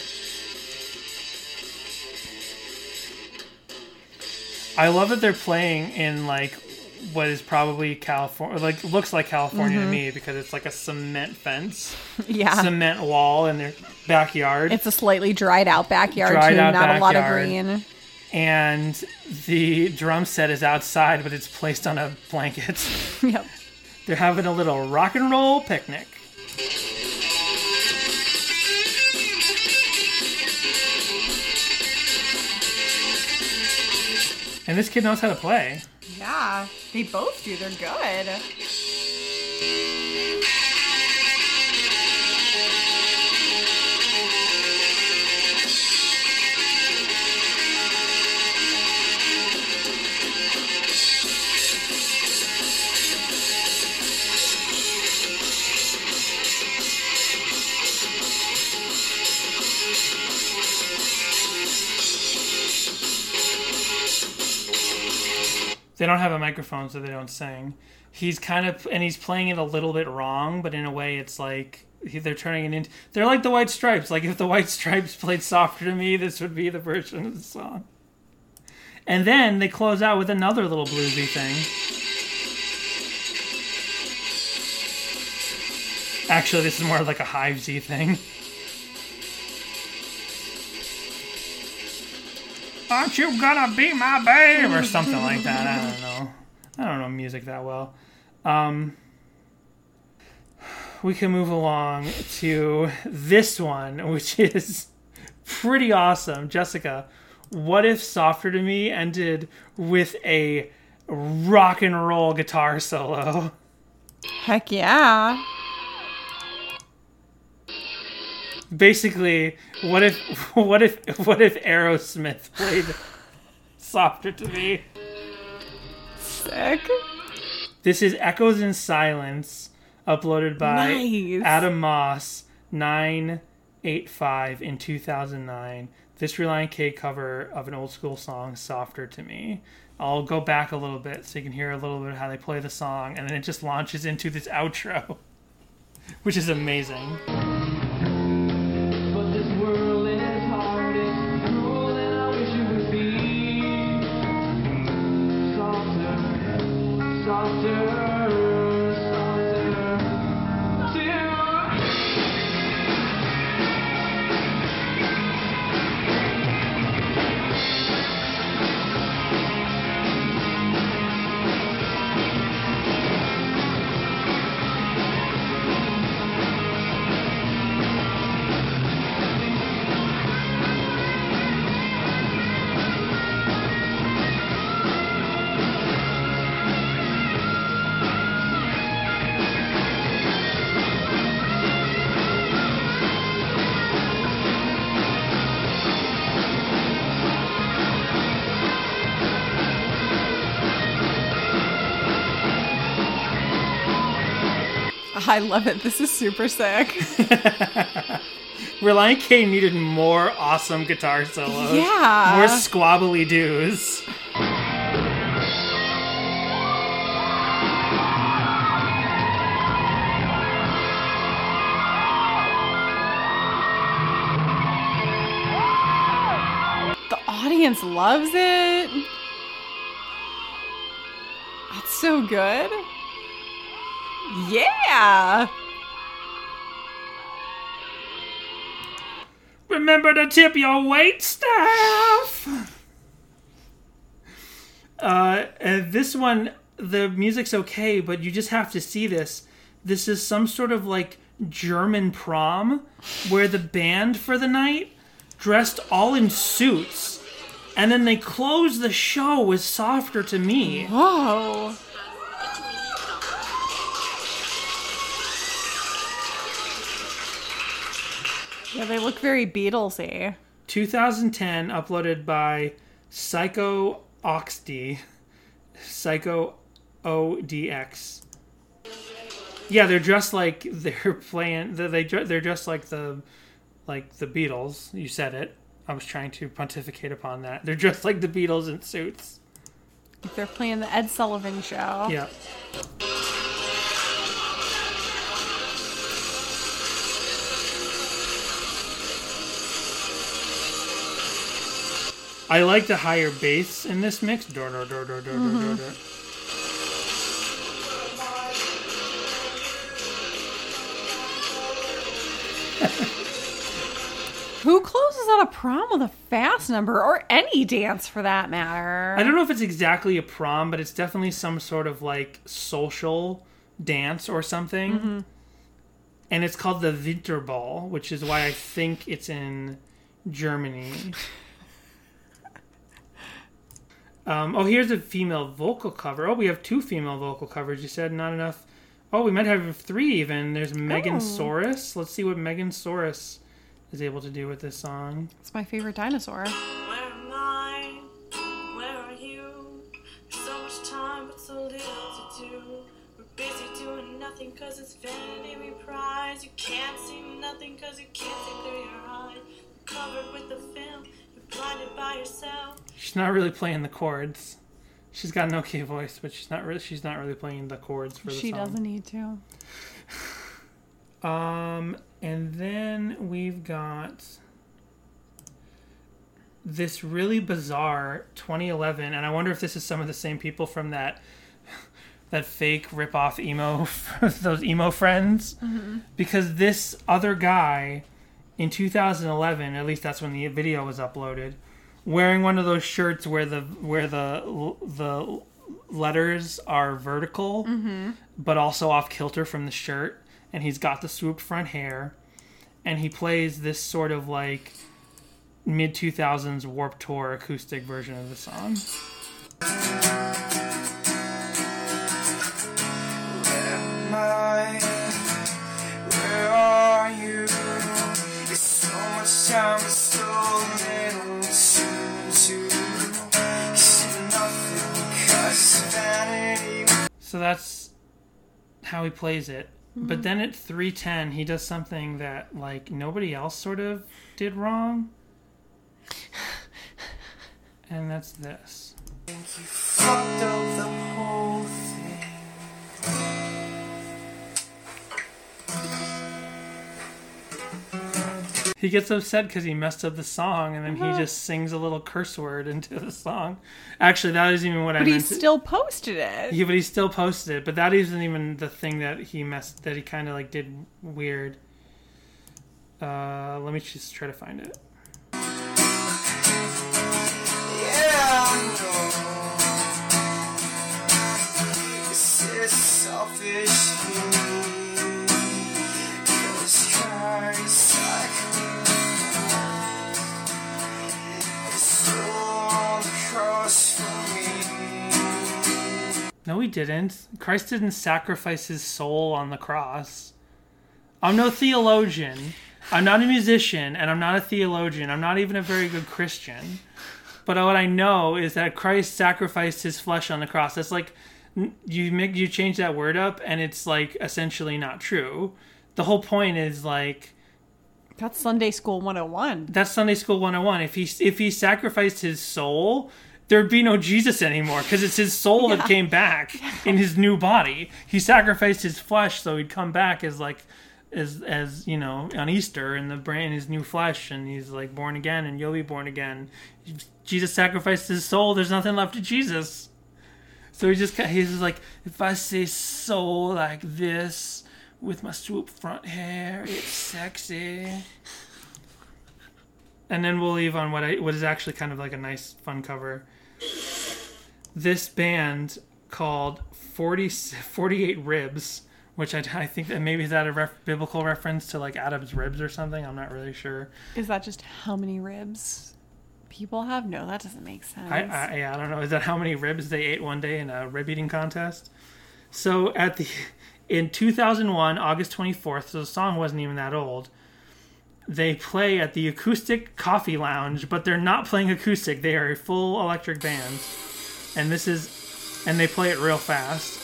I love that they're playing in like what is probably California, like looks like California Mm-hmm. to me because it's like a cement fence, Yeah. cement wall in their backyard. It's a slightly dried out backyard Dried too, out not a lot of green. and the drum set is outside, but it's placed on a blanket. Yep. They're having a little rock and roll picnic. And this kid knows how to play. Yeah, they both do. They're good. They don't have a microphone, so they don't sing. He's kind of, and he's playing it a little bit wrong, but in a way, it's like he- they're turning it into. They're like the White Stripes. Like if the White Stripes played "Softer to Me," this would be the version of the song. And then they close out with another little bluesy thing. Actually, this is more like a Hivesy thing. Aren't you gonna be my babe? Or something like that. I don't know. I don't know music that well. Um, we can move along to this one, which is pretty awesome. Jessica, what if Softer to Me ended with a rock and roll guitar solo? Heck yeah. Basically, what if what if what if Aerosmith played Softer to Me? Sick. This is Echoes in Silence, uploaded by Nice. Adam Moss, 985 in 2009. This Relient K cover of an old school song, Softer to Me. I'll go back a little bit so you can hear a little bit of how they play the song, and then it just launches into this outro, which is amazing. I love it. This is super sick. Relient K needed more awesome guitar solos. Yeah. More squabbly doos. The audience loves it. That's so good. Yeah. Remember to tip your wait staff. Uh, and this one, the music's okay, but you just have to see this. This is some sort of like German prom where the band for the night dressed all in suits, and then they close the show with "Softer to Me." Whoa. Yeah, they look very Beatlesy. 2010, uploaded by Psycho Oxd, Psycho ODX. Yeah, they're dressed like they're playing. They they're dressed like the like the Beatles. You said it. I was trying to pontificate upon that. They're dressed like the Beatles in suits. They're playing the Ed Sullivan show. Yeah. I like the higher bass in this mix. Dur, dur, dur, dur, dur, dur, dur, mm-hmm. dur. Who closes out a prom with a fast number or any dance for that matter? I don't know if it's exactly a prom, but it's definitely some sort of like social dance or something. Mm-hmm. And it's called the Winterball, which is why I think it's in Germany. um, oh, here's a female vocal cover. Oh, we have two female vocal covers. You said not enough. Oh, we might have three even. There's Megan Saurus. Let's see what Megan Saurus is able to do with this song. It's my favorite dinosaur. Where am I? Where are you? There's so much time, but so little to do. We're busy doing nothing cause it's vanity we prize. You can't see nothing cause you can't see through your eyes. Covered with the film, you're blinded by yourself. She's not really playing the chords. She's got an okay voice, but she's not really she's not really playing the chords for the She song. doesn't need to. Um, and then we've got this really bizarre 2011, and I wonder if this is some of the same people from that that fake rip-off emo, those emo friends, because this other guy in 2011, at least that's when the video was uploaded, wearing one of those shirts where the where the the letters are vertical, mm-hmm. but also off kilter from the shirt, and he's got the swooped front hair, and he plays this sort of like mid 2000s Warped Tour acoustic version of the song. my time, but so soon to see nothing, cause vanity. So that's how he plays it. Mm-hmm. But then at 310, he does something that like nobody else sort of did wrong. And that's this. He gets upset because he messed up the song, and then he just sings a little curse word into the song. Actually, that isn't even what I But he meant. to- still posted it. Yeah, but he still posted it. But that isn't even the thing that he messed. That he kind of like did weird. Uh, let me just try to find it. Yeah, he didn't. Christ didn't sacrifice his soul on the cross. I'm no theologian. I'm not a musician, and I'm not a theologian. I'm not even a very good Christian. But what I know is that Christ sacrificed his flesh on the cross. That's like you make you change that word up, and it's like essentially not true. The whole point is like That's Sunday School 101. that's Sunday School 101. If he if he sacrificed his soul, there'd be no Jesus anymore because it's his soul that came back in his new body. He sacrificed his flesh so he'd come back as like as as you know on Easter in the brain his new flesh and he's like born again and you'll be born again. Jesus sacrificed his soul. There's nothing left of Jesus. So he just he's just like if I say soul like this with my swoop front hair, it's sexy and then we'll leave on what I what is actually kind of like a nice fun cover. This band called 40, 48 Ribs, which I, I think that maybe is that a ref, biblical reference to like Adam's ribs or something. I'm not really sure. Is that just how many ribs people have? No, that doesn't make sense. I, I yeah I don't know. Is that how many ribs they ate one day in a rib eating contest? So at the in 2001 August 24th, so the song wasn't even that old. They play at the Acoustic Coffee Lounge, but they're not playing acoustic. They are a full electric band, and this is, and they play it real fast.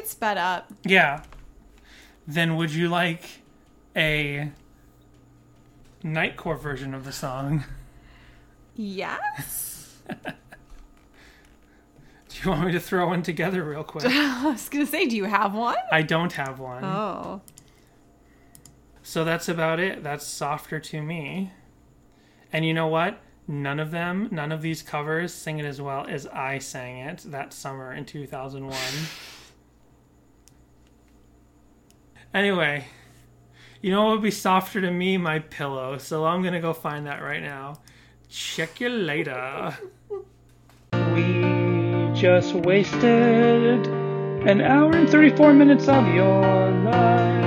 It sped up. Yeah. Then would you like a Nightcore version of the song? Yes. Do you want me to throw one together real quick? I was gonna say, do you have one? I don't have one. Oh. So that's about it. That's softer to me. And you know what? None of them, none of these covers sing it as well as I sang it that summer in 2001. anyway, you know what would be softer to me? My pillow. So I'm going to go find that right now. Check you later. We just wasted an hour and 34 minutes of your life.